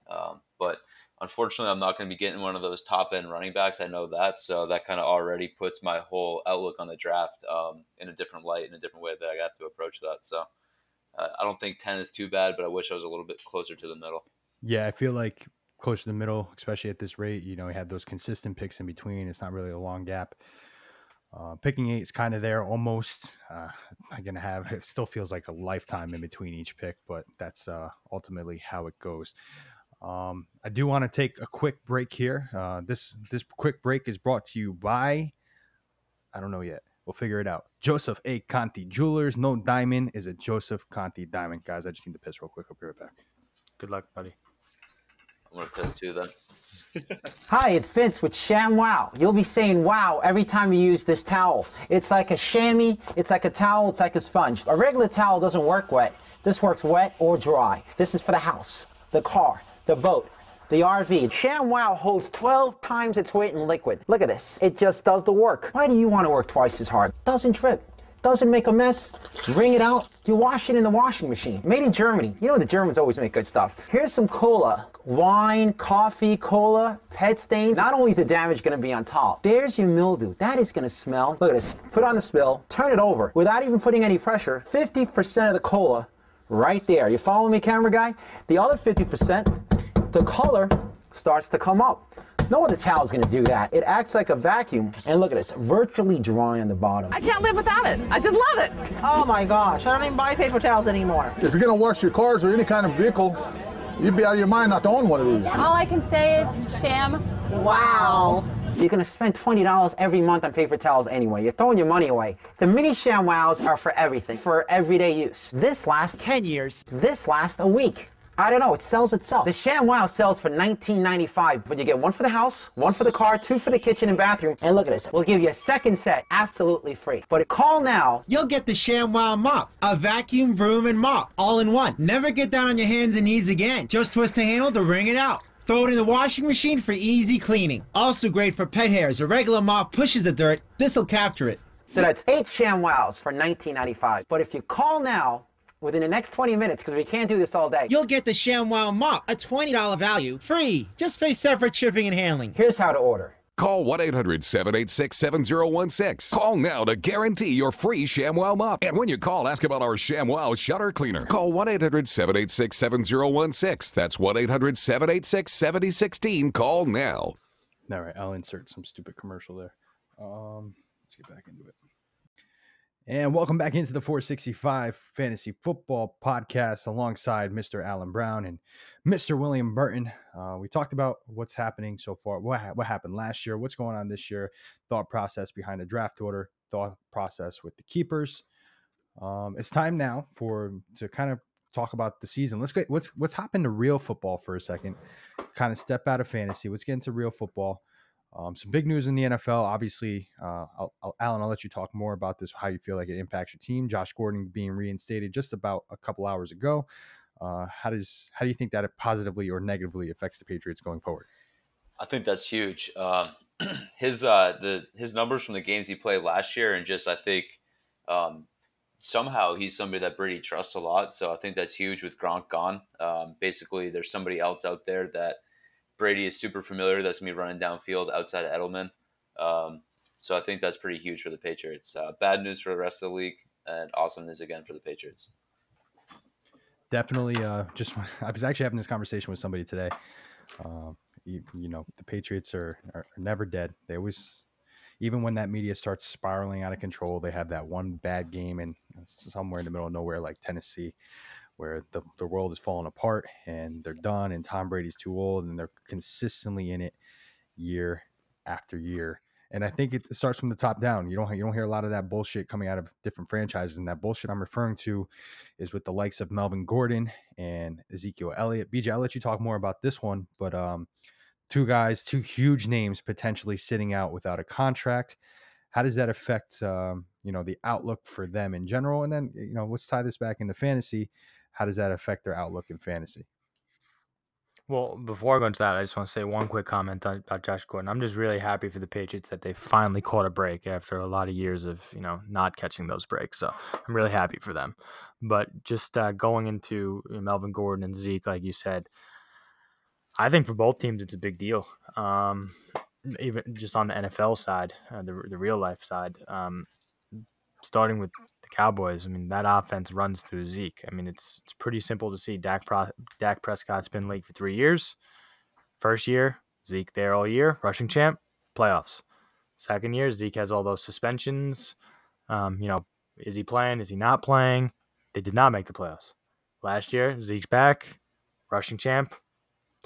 Um, but unfortunately, I'm not going to be getting one of those top end running backs. I know that, so that kind of already puts my whole outlook on the draft um, in a different light, in a different way that I got to approach that. So uh, I don't think 10 is too bad, but I wish I was a little bit closer to the middle. Yeah, I feel like close to the middle, especially at this rate. You know, we had those consistent picks in between. It's not really a long gap. Uh, picking eight is kind of there almost. Uh, I'm gonna have it. Still feels like a lifetime in between each pick, but that's uh, ultimately how it goes. Um, I do want to take a quick break here. Uh, this this quick break is brought to you by I don't know yet. We'll figure it out. Joseph A. Conti Jewelers. No diamond is a Joseph Conti diamond, guys. I just need to piss real quick. I'll be right back. Good luck, buddy. I'm gonna piss too then. Hi, it's Vince with Sham Wow. You'll be saying wow every time you use this towel. It's like a chamois, it's like a towel, it's like a sponge. A regular towel doesn't work wet. This works wet or dry. This is for the house, the car, the boat, the RV. Sham Wow holds 12 times its weight in liquid. Look at this. It just does the work. Why do you want to work twice as hard? Doesn't drip. Doesn't make a mess. Wring it out. You wash it in the washing machine. Made in Germany. You know the Germans always make good stuff. Here's some cola. Wine, coffee, cola, pet stains. Not only is the damage going to be on top, there's your mildew. That is going to smell. Look at this. Put on the spill. Turn it over. Without even putting any pressure, 50% of the cola right there. You follow me, camera guy? The other 50%, the color starts to come up. No other towel is going to do that. It acts like a vacuum. And look at this, virtually dry on the bottom. I can't live without it. I just love it. Oh my gosh, I don't even buy paper towels anymore. If you're gonna wash your cars or any kind of vehicle, you'd be out of your mind not to own one of these. All I can say is sham. Wow. You're going to spend $20 every month on paper towels anyway. You're throwing your money away. The mini Sham Wows are for everything, for everyday use. This lasts 10 years. This lasts a week. I don't know, it sells itself. The Sham Wow sells for $19.95, but you get one for the house, one for the car, two for the kitchen and bathroom. And look at this, we'll give you a second set absolutely free. But call now. You'll get the ShamWow mop, a vacuum, broom, and mop, all in one. Never get down on your hands and knees again. Just twist the handle to wring it out. Throw it in the washing machine for easy cleaning. Also great for pet hairs. A regular mop pushes the dirt. This'll capture it. So that's eight Sham Wows for $19.95. But if you call now, within the next 20 minutes, because we can't do this all day. You'll get the ShamWow mop, a $20 value, free. Just pay separate shipping and handling. Here's how to order. Call 1 800 786 7016. Call now to guarantee your free ShamWow mop. And when you call, ask about our ShamWow shutter cleaner. Call 1 800 786 7016. That's 1 800 786 7016. Call now. All right, I'll insert some stupid commercial there. Um, let's get back into it. And welcome back into the 465 Fantasy Football Podcast alongside Mr. Alan Brown and Mr. William Burton. Uh, we talked about what's happening so far, what, ha- what happened last year, what's going on this year, thought process behind the draft order, thought process with the keepers. Um, it's time now for to kind of talk about the season. Let's get what's what's happened to real football for a second. Kind of step out of fantasy. Let's get into real football. Um, some big news in the NFL. Obviously, uh, I'll, I'll, Alan, I'll let you talk more about this, how you feel like it impacts your team. Josh Gordon being reinstated just about a couple hours ago. Uh, how does how do you think that it positively or negatively affects the Patriots going forward? I think that's huge. Um, <clears throat> his uh, the his numbers from the games he played last year, and just I think um, somehow he's somebody that Brady trusts a lot. So I think that's huge with Gronk gone. Um, basically, there's somebody else out there that Brady is super familiar. That's gonna be running downfield outside of Edelman. Um, so I think that's pretty huge for the Patriots. Uh, bad news for the rest of the league, and awesome news again for the Patriots. Definitely. Uh, just <laughs> I was actually having this conversation with somebody today. Uh, you, you know, the Patriots are, are never dead. They always, even when that media starts spiraling out of control, they have that one bad game and somewhere in the middle of nowhere, like Tennessee, where the, the world is falling apart and they're done and Tom Brady's too old and they're consistently in it year after year. And I think it starts from the top down. You don't you don't hear a lot of that bullshit coming out of different franchises. And that bullshit I'm referring to is with the likes of Melvin Gordon and Ezekiel Elliott. BJ, I'll let you talk more about this one, but um, two guys, two huge names potentially sitting out without a contract. How does that affect um, you know the outlook for them in general? And then you know let's tie this back into fantasy. How does that affect their outlook in fantasy? Well, before I go into that, I just want to say one quick comment on, about Josh Gordon. I'm just really happy for the Patriots that they finally caught a break after a lot of years of you know not catching those breaks. So I'm really happy for them. But just uh, going into Melvin Gordon and Zeke, like you said, I think for both teams it's a big deal. Um, even just on the NFL side, uh, the the real life side. Um, starting with the Cowboys, I mean that offense runs through Zeke. I mean it's it's pretty simple to see. Dak Pro- Dak Prescott's been late for three years. First year, Zeke there all year, rushing champ, playoffs. Second year, Zeke has all those suspensions. Um, you know, is he playing? Is he not playing? They did not make the playoffs. Last year, Zeke's back, rushing champ,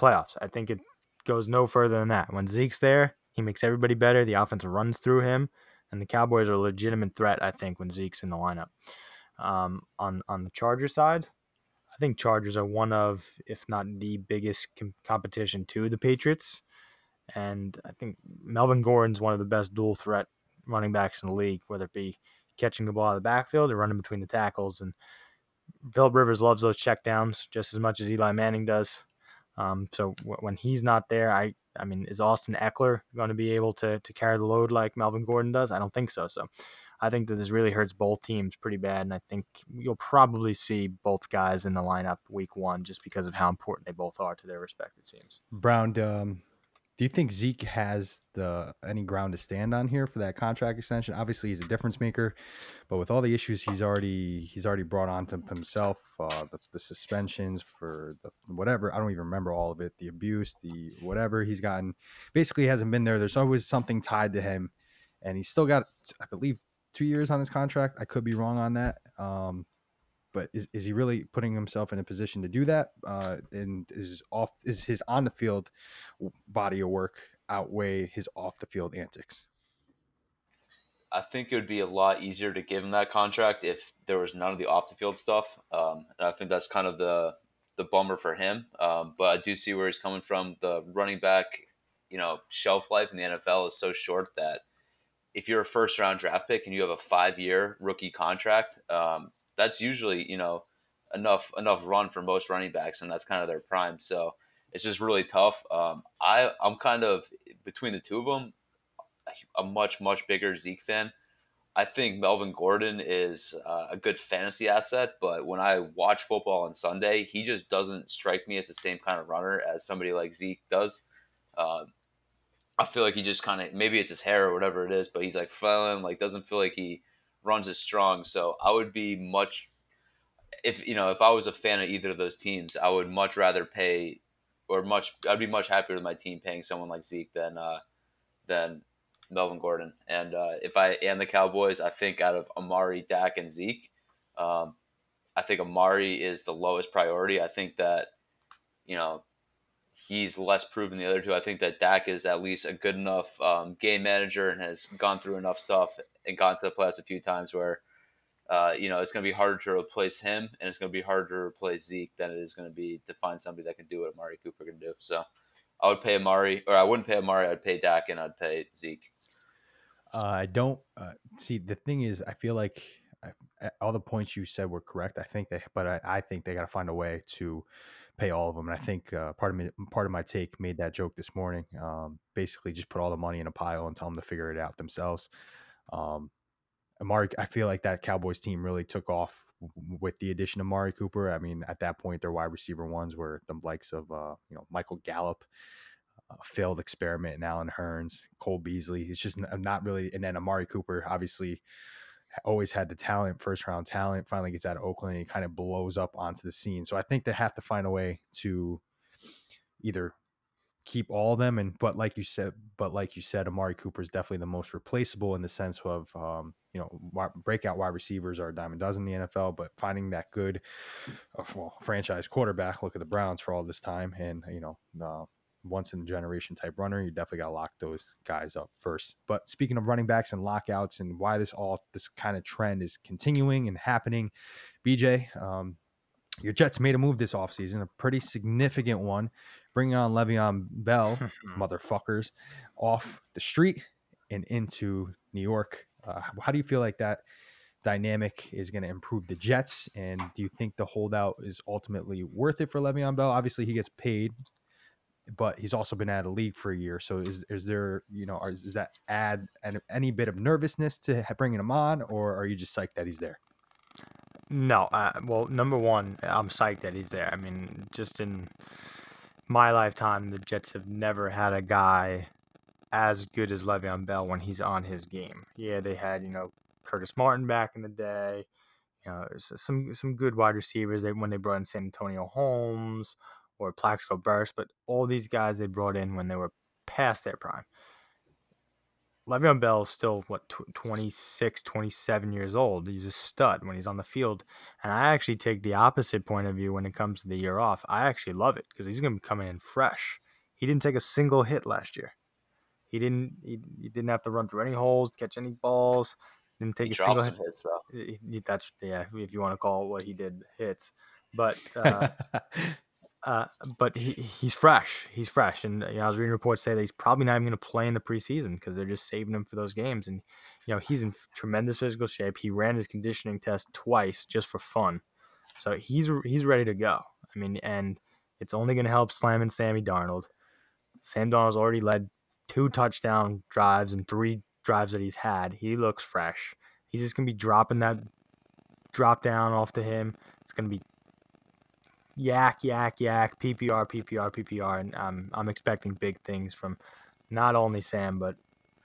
playoffs. I think it goes no further than that. When Zeke's there, he makes everybody better. The offense runs through him, and the Cowboys are a legitimate threat. I think when Zeke's in the lineup. Um, on on the Charger side, I think Chargers are one of, if not the biggest com- competition to the Patriots, and I think Melvin Gordon's one of the best dual threat running backs in the league, whether it be catching the ball out of the backfield or running between the tackles. And Philip Rivers loves those checkdowns just as much as Eli Manning does. Um, so w- when he's not there, I I mean, is Austin Ekeler going to be able to to carry the load like Melvin Gordon does? I don't think so. So I think that this really hurts both teams pretty bad, and I think you'll probably see both guys in the lineup week one just because of how important they both are to their respective teams. Brown, um, do you think Zeke has the any ground to stand on here for that contract extension? Obviously, he's a difference maker, but with all the issues he's already he's already brought on to himself, uh, the, the suspensions for the whatever I don't even remember all of it, the abuse, the whatever he's gotten, basically hasn't been there. There's always something tied to him, and he's still got I believe two years on his contract. I could be wrong on that. Um, but is, is he really putting himself in a position to do that? Uh, and is off is his on the field body of work outweigh his off the field antics? I think it would be a lot easier to give him that contract if there was none of the off the field stuff. Um, and I think that's kind of the the bummer for him. Um, but I do see where he's coming from. The running back, you know, shelf life in the NFL is so short that if you're a first round draft pick and you have a five year rookie contract, um, that's usually you know enough enough run for most running backs, and that's kind of their prime. So it's just really tough. Um, I I'm kind of between the two of them a much much bigger Zeke fan. I think Melvin Gordon is uh, a good fantasy asset, but when I watch football on Sunday, he just doesn't strike me as the same kind of runner as somebody like Zeke does. Uh, I feel like he just kind of maybe it's his hair or whatever it is, but he's like flailing, like doesn't feel like he runs as strong. So I would be much if you know if I was a fan of either of those teams, I would much rather pay or much I'd be much happier with my team paying someone like Zeke than uh, than Melvin Gordon. And uh, if I am the Cowboys, I think out of Amari, Dak, and Zeke, um, I think Amari is the lowest priority. I think that, you know, he's less proven than the other two. I think that Dak is at least a good enough um, game manager and has gone through enough stuff and gone to the playoffs a few times where, uh, you know, it's going to be harder to replace him and it's going to be harder to replace Zeke than it is going to be to find somebody that can do what Amari Cooper can do. So I would pay Amari, or I wouldn't pay Amari. I'd pay Dak and I'd pay Zeke. Uh, I don't uh, see. The thing is, I feel like I, I- all the points you said were correct. I think they, but I, I think they got to find a way to pay all of them. And I think uh, part of me, part of my take made that joke this morning. Um, basically, just put all the money in a pile and tell them to figure it out themselves. Um, Amari, I feel like that Cowboys team really took off with the addition of Mari Cooper. I mean, at that point, their wide receiver ones were the likes of uh, you know Michael Gallup, failed experiment in Allen Hurns, Cole Beasley. He's just not really. And then Amari Cooper, obviously, always had the talent, first round talent. Finally gets out of Oakland, and he kind of blows up onto the scene. So I think they have to find a way to either keep all of them and but like you said but like you said amari cooper is definitely the most replaceable in the sense of um, you know breakout wide receivers are a dime a dozen in the nfl but finding that good uh, well, franchise quarterback look at the browns for all this time and you know uh, once in a generation type runner you definitely got to lock those guys up first but speaking of running backs and lockouts and why this all this kind of trend is continuing and happening bj um, your Jets made a move this offseason, a pretty significant one, bringing on Le'Veon Bell, <laughs> motherfuckers, off the street and into New York. Uh, how do you feel like that dynamic is going to improve the Jets? And do you think the holdout is ultimately worth it for Le'Veon Bell? Obviously, he gets paid, but he's also been out of the league for a year. So is is there you know, or is, that add an, any bit of nervousness to bringing him on, or are you just psyched that he's there? No, uh, well, number one, I'm psyched that he's there. I mean, just in my lifetime, the Jets have never had a guy as good as Le'Veon Bell when he's on his game. Yeah, they had you know Curtis Martin back in the day. You know, some some good wide receivers. They when they brought in Santonio Holmes or Plaxico Burress, but all these guys they brought in when they were past their prime. Le'Veon Bell is still what tw- 26, 27 years old. He's a stud when he's on the field, and I actually take the opposite point of view when it comes to the year off. I actually love it because he's going to be coming in fresh. He didn't take a single hit last year. He didn't. He, he didn't have to run through any holes, catch any balls. Didn't take He a single hit. hits though. He- That's yeah, if you want to call it what he did, hits. But <laughs> uh, uh, but he, he's fresh. He's fresh, and you know, I was reading reports say that he's probably not even going to play in the preseason because they're just saving him for those games. And you know, he's in tremendous physical shape. He ran his conditioning test twice just for fun, so he's he's ready to go. I mean, and it's only going to help Slam and Sammy Darnold. Sam Darnold's already led two touchdown drives and three drives that he's had. He looks fresh. He's just going to be dropping that drop down off to him. It's going to be yak, yak, yak, PPR, PPR, PPR, and um, I'm expecting big things from not only Sam but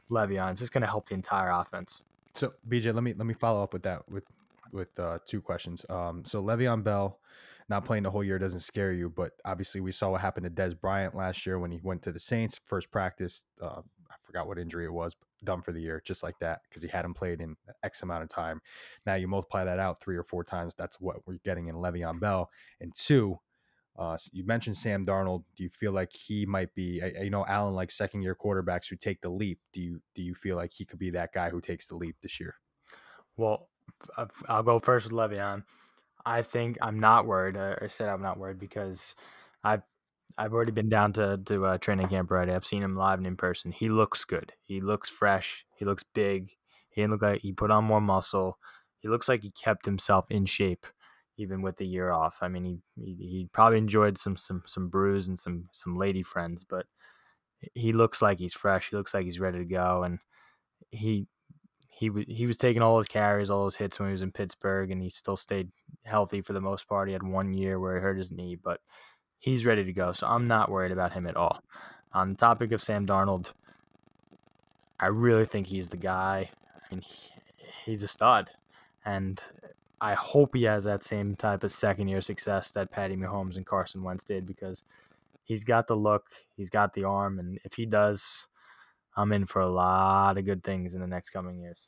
Le'Veon. It's just going to help the entire offense. So BJ, let me let me follow up with that with with uh, two questions. Um, so Le'Veon Bell not playing the whole year doesn't scare you, but obviously we saw what happened to Dez Bryant last year when he went to the Saints first practice. Uh, I forgot what injury it was, done for the year, just like that, because he hadn't played in X amount of time. Now you multiply that out three or four times. That's what we're getting in Le'Veon Bell. And two, uh, you mentioned Sam Darnold. Do you feel like he might be? I, you know, Allen like second year quarterbacks who take the leap. Do you do you feel like he could be that guy who takes the leap this year? Well, I'll go first with Le'Veon. I think I'm not worried. uh, I said I'm not worried because I've I've already been down to to uh, training camp already. I've seen him live and in person. He looks good. He looks fresh. He looks big. He didn't look like he put on more muscle. He looks like he kept himself in shape, even with the year off. I mean, he he, he probably enjoyed some some some brews and some some lady friends, but he looks like he's fresh. He looks like he's ready to go, and he he was he was taking all his carries, all his hits when he was in Pittsburgh, and he still stayed healthy for the most part. He had one year where he hurt his knee, but he's ready to go. So I'm not worried about him at all. On the topic of Sam Darnold, I really think he's the guy. I mean, he, he's a stud, and I hope he has that same type of second year success that Patty Mahomes and Carson Wentz did because he's got the look, he's got the arm, and if he does, I'm in for a lot of good things in the next coming years.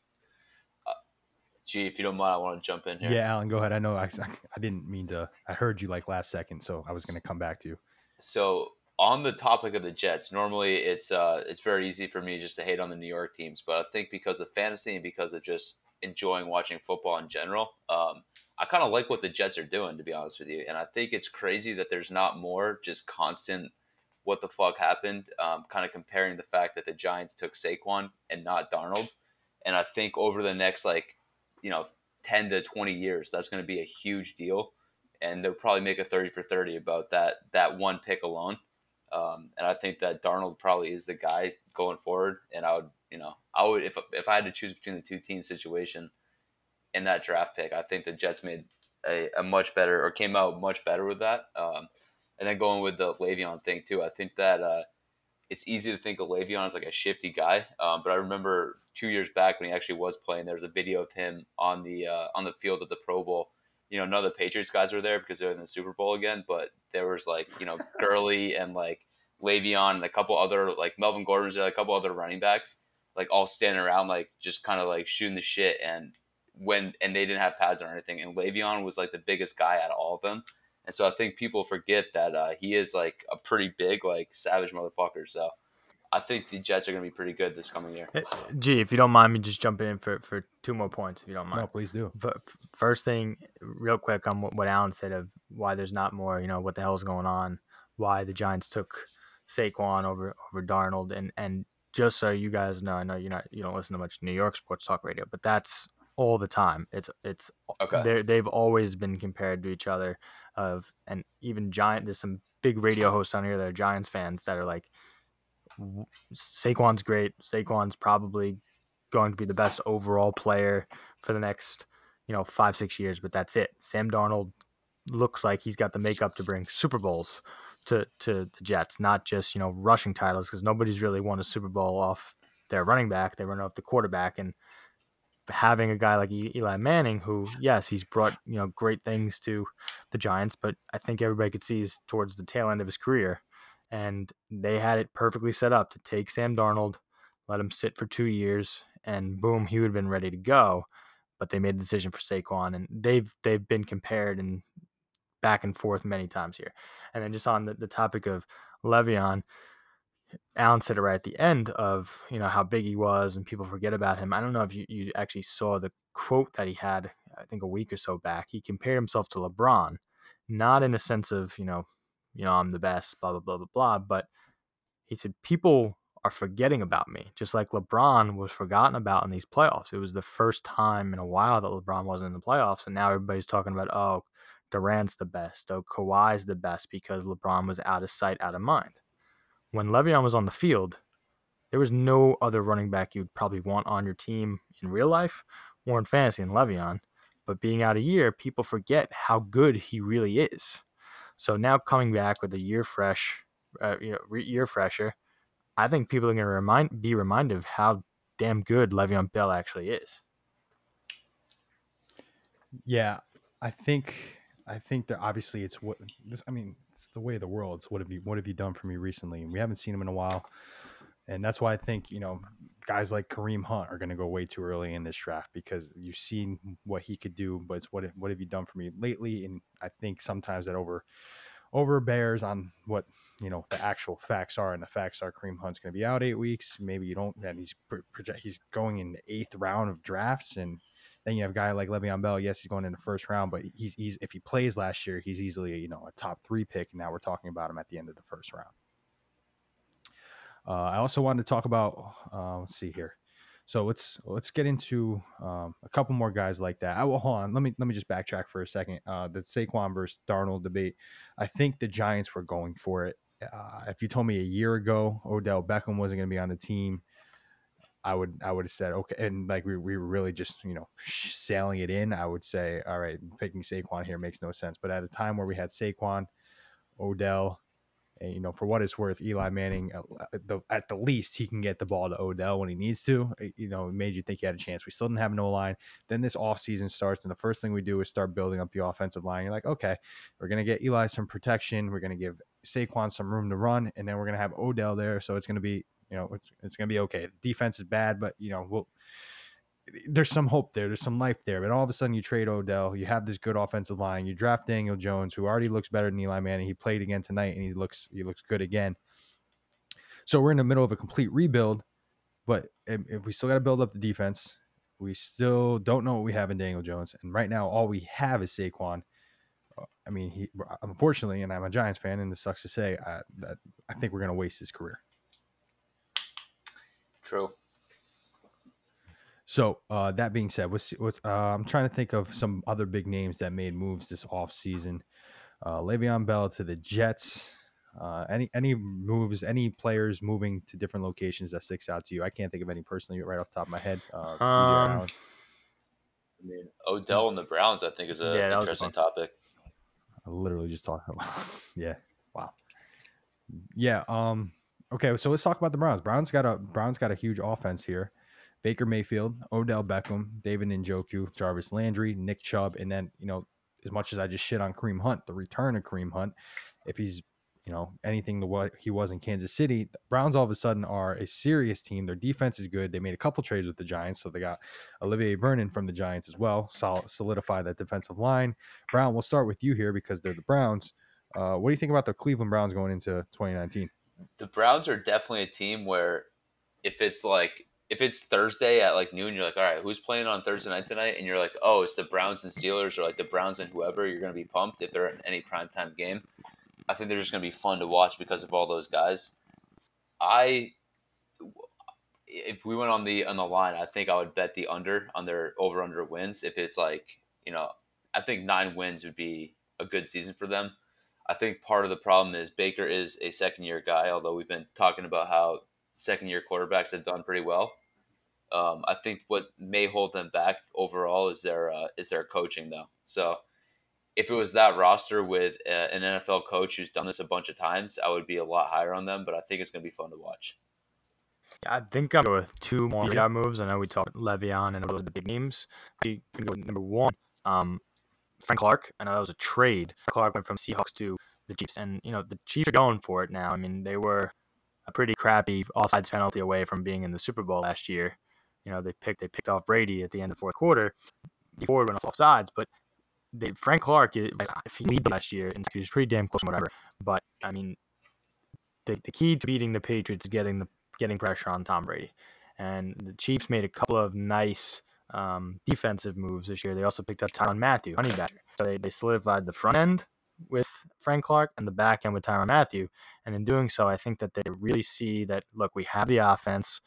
Gee, if you don't mind, I want to jump in here. Yeah, Alan, go ahead. I know I, I didn't mean to. I heard you like last second, so I was going to come back to you. So on the topic of the Jets, normally it's uh it's very easy for me just to hate on the New York teams, but I think because of fantasy and because of just enjoying watching football in general, um, I kind of like what the Jets are doing, to be honest with you. And I think it's crazy that there's not more just constant what the fuck happened, um, kind of comparing the fact that the Giants took Saquon and not Darnold. And I think over the next like, you know, 10 to 20 years, that's going to be a huge deal. And they'll probably make a 30 for 30 about that, that one pick alone. Um, and I think that Darnold probably is the guy going forward. And I would, you know, I would, if, if I had to choose between the two team situation in that draft pick, I think the Jets made a, a much better or came out much better with that. Um, and then going with the Le'Veon thing too, I think that uh, it's easy to think of Le'Veon as like a shifty guy. Um, but I remember two years back when he actually was playing, there was a video of him on the uh, on the field at the Pro Bowl. You know, none of the Patriots guys were there because they're in the Super Bowl again, but there was like you know <laughs> Gurley and like Le'Veon and a couple other like Melvin Gordon was there, a couple other running backs, like all standing around like just kind of like shooting the shit and when and they didn't have pads or anything and Le'Veon was like the biggest guy out of all of them. And so I think people forget that uh, he is like a pretty big, like savage motherfucker. So I think the Jets are going to be pretty good this coming year. Eh, Gee, if you don't mind me just jumping in for, for two more points, if you don't mind. No, please do. But first thing, real quick on what, what Alan said of why there's not more, you know, what the hell's going on, why the Giants took Saquon over over Darnold, and and just so you guys know, I know you're not you don't listen to much New York sports talk radio, but that's all the time. It's it's Okay. they they've always been compared to each other. Of and even giant. There's some big radio hosts on here that are Giants fans that are like, "W- Saquon's great. Saquon's probably going to be the best overall player for the next you know five six years, but that's it. Sam Darnold looks like he's got the makeup to bring Super Bowls to to the Jets, not just you know rushing titles because nobody's really won a Super Bowl off their running back. They run off the quarterback, and having a guy like Eli Manning, who yes, he's brought you know great things to the Giants, but I think everybody could see is towards the tail end of his career, and they had it perfectly set up to take Sam Darnold, let him sit for two years, and boom, he would have been ready to go. But they made the decision for Saquon, and they've they've been compared and back and forth many times here. And then just on the, the topic of Le'Veon, Alan said it right at the end of you know how big he was and people forget about him. I don't know if you, you actually saw the quote that he had I think a week or so back. He compared himself to LeBron, not in a sense of you know you know I'm the best blah blah blah blah blah, but he said people are forgetting about me just like LeBron was forgotten about in these playoffs. It was the first time in a while that LeBron wasn't in the playoffs, and now everybody's talking about oh Durant's the best, oh Kawhi's the best because LeBron was out of sight, out of mind when Le'Veon was on the field, there was no other running back you'd probably want on your team in real life or in fantasy than Le'Veon. But being out a year, people forget how good he really is. So now coming back with a year fresh, uh, you know, year fresher, I think people are going to remind be reminded of how damn good Le'Veon Bell actually is. Yeah, I think I think that obviously it's what this. I mean, it's the way of the world. It's what have you what have you done for me recently? And we haven't seen him in a while, and that's why I think you know guys like Kareem Hunt are going to go way too early in this draft because you've seen what he could do, but it's what what have you done for me lately? And I think sometimes that over over bears on what you know the actual facts are, and the facts are Kareem Hunt's going to be out eight weeks. Maybe you don't, and he's he's going in the eighth round of drafts, and then you have a guy like Le'Veon Bell. Yes, he's going in the first round, but he's he's if he plays last year, he's easily you know a top three pick. Now we're talking about him at the end of the first round. Uh, I also wanted to talk about uh, let's see here. So let's let's get into um, a couple more guys like that. I will hold on. Let me let me just backtrack for a second. Uh, the Saquon versus Darnold debate. I think the Giants were going for it. Uh, if you told me a year ago Odell Beckham wasn't going to be on the team, I would I would have said okay, and like we, we were really just you know sailing it in. I would say all right, picking Saquon here makes no sense. But at a time where we had Saquon, Odell, and you know for what it's worth, Eli Manning at the, at the least he can get the ball to Odell when he needs to. Eh, you know, it made you think he had a chance. We still didn't have no line. Then this offseason starts, and the first thing we do is start building up the offensive line. You're like, okay, we're gonna get Eli some protection. We're gonna give Saquon some room to run, and then we're gonna have Odell there, so it's gonna be you know it's, it's gonna be okay. Defense is bad, but you know we'll there's some hope there. There's some life there. But all of a sudden, you trade Odell. You have this good offensive line. You draft Daniel Jones, who already looks better than Eli Manning. He played again tonight, and he looks he looks good again. So we're in the middle of a complete rebuild, but if, we still got to build up the defense, we still don't know what we have in Daniel Jones. And right now, all we have is Saquon. Uh, I mean, he unfortunately, and I'm a Giants fan, and this sucks to say, I, that I think we're going to waste his career. True. So uh, that being said, what's, what's uh, I'm trying to think of some other big names that made moves this offseason. Uh, Le'Veon Bell to the Jets. Uh, any any moves, any players moving to different locations that sticks out to you? I can't think of any personally right off the top of my head. Uh, Um, I mean, Odell and the Browns, I think, is Yeah, a interesting topic. I literally just talked <laughs> about. yeah. Wow. Yeah. Um. Okay. So let's talk about the Browns. Browns got a Browns got a huge offense here. Baker Mayfield, Odell Beckham, David Njoku, Jarvis Landry, Nick Chubb, and then you know, as much as I just shit on Kareem Hunt, the return of Kareem Hunt, if he's you know anything to what he was in Kansas City, the Browns all of a sudden are a serious team. Their defense is good. They made a couple trades with the Giants, so they got Olivier Vernon from the Giants as well. Sol- solidify that defensive line. Brown, we'll start with you here because they're the Browns. Uh, what do you think about the Cleveland Browns going into 2019? The Browns are definitely a team where if it's like if it's Thursday at like noon, you're like, all right, who's playing on Thursday night tonight? And you're like, oh, it's the Browns and Steelers or like the Browns and whoever. You're gonna be pumped if they're in any primetime game. I think they're just gonna be fun to watch because of all those guys. I if we went on the on the line, I think I would bet the under on their over under wins. If it's like you know, I think nine wins would be a good season for them. I think part of the problem is Baker is a second year guy. Although we've been talking about how second year quarterbacks have done pretty well. Um, I think what may hold them back overall is their uh, is their coaching though. So if it was that roster with uh, an NFL coach who's done this a bunch of times, I would be a lot higher on them. But I think it's going to be fun to watch. I think I'm going with two more moves. I know we talked Le'Veon and those are the big names. We can go with number one. Um, Frank Clark. I know that was a trade. Clark went from Seahawks to the Chiefs, and you know the Chiefs are going for it now. I mean, they were a pretty crappy offsides penalty away from being in the Super Bowl last year. You know, they picked they picked off Brady at the end of the fourth quarter before went off sides, but they, Frank Clark, if he lead last year, and he was pretty damn close, whatever. But I mean, the, the key to beating the Patriots is getting the getting pressure on Tom Brady, and the Chiefs made a couple of nice um, defensive moves this year. They also picked up Tyrann Mathieu, Honey Badger. So they, they solidified the front end with Frank Clark and the back end with Tyrann Mathieu. And in doing so, I think that they really see that look, we have the offense.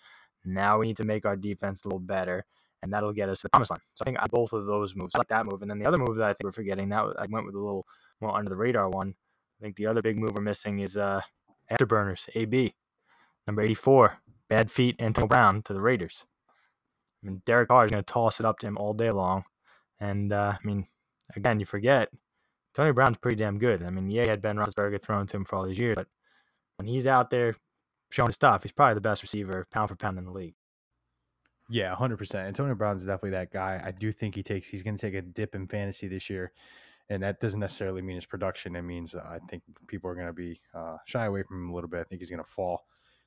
Now we need to make our defense a little better, and that'll get us to the promised line. So I think both of those moves, I like that move. And then the other move that I think we're forgetting now, I went with a little more under the radar one. I think the other big move we're missing is uh, afterburners, AB, number 84, bad feet, Antonio Brown to the Raiders. I mean, Derek Carr is going to toss it up to him all day long. And, uh, I mean, again, you forget, Tony Brown's pretty damn good. I mean, yeah, he had Ben Roethlisberger thrown to him for all these years, but when he's out there showing his stuff, he's probably the best receiver pound for pound in the league. Yeah, hundred percent. Antonio Brown's definitely that guy. I do think he takes. He's going to take a dip in fantasy this year, and that doesn't necessarily mean his production. It means uh, I think people are going to be uh, shy away from him a little bit. I think he's going to fall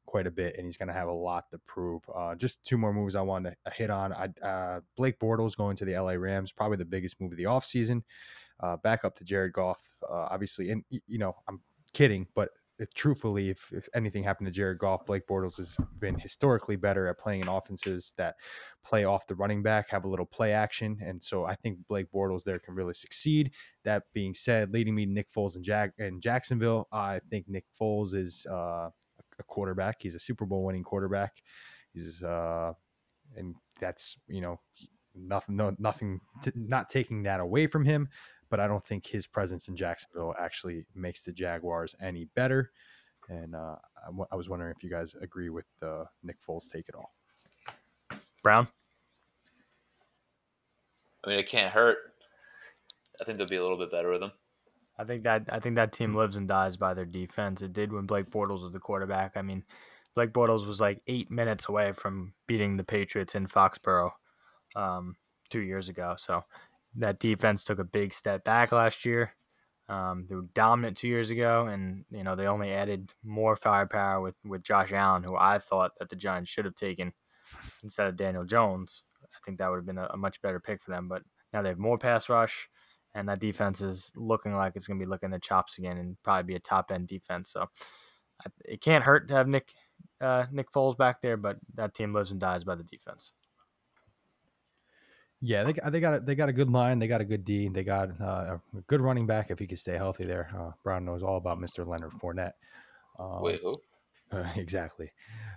quite a bit, and he's going to have a lot to prove. Uh, just two more moves I want to hit on. I, uh, Blake Bortles going to the LA Rams, probably the biggest move of the offseason. Uh, back up to Jared Goff, uh, obviously, and you know I'm kidding, but if, truthfully, if, if anything happened to Jared Goff, Blake Bortles has been historically better at playing in offenses that play off the running back, have a little play action. And so I think Blake Bortles there can really succeed. That being said, leading me to Nick Foles and Jack and Jacksonville, I think Nick Foles is uh, a quarterback. He's a Super Bowl winning quarterback. He's uh, and that's you know nothing, no, nothing, to, not taking that away from him but I don't think his presence in Jacksonville actually makes the Jaguars any better. And uh, I, w- I was wondering if you guys agree with uh, Nick Foles take it all. Brown. I mean, it can't hurt. I think they'll be a little bit better with him. I think that I think that team lives and dies by their defense. It did when Blake Bortles was the quarterback. I mean, Blake Bortles was like eight minutes away from beating the Patriots in Foxborough um, two years ago. So that defense took a big step back last year. Um, they were dominant two years ago, and you know they only added more firepower with with Josh Allen, who I thought that the Giants should have taken instead of Daniel Jones. I think that would have been a, a much better pick for them. But now they have more pass rush, and that defense is looking like it's going to be looking at chops again, and probably be a top end defense. So I, it can't hurt to have Nick uh, Nick Foles back there, but that team lives and dies by the defense. Yeah, they, they got a, they got a good line. They got a good D. They got uh, a good running back if he could stay healthy there. Uh, Brown knows all about Mr. Leonard Fournette. Um, Wait, who? Uh, <laughs> exactly.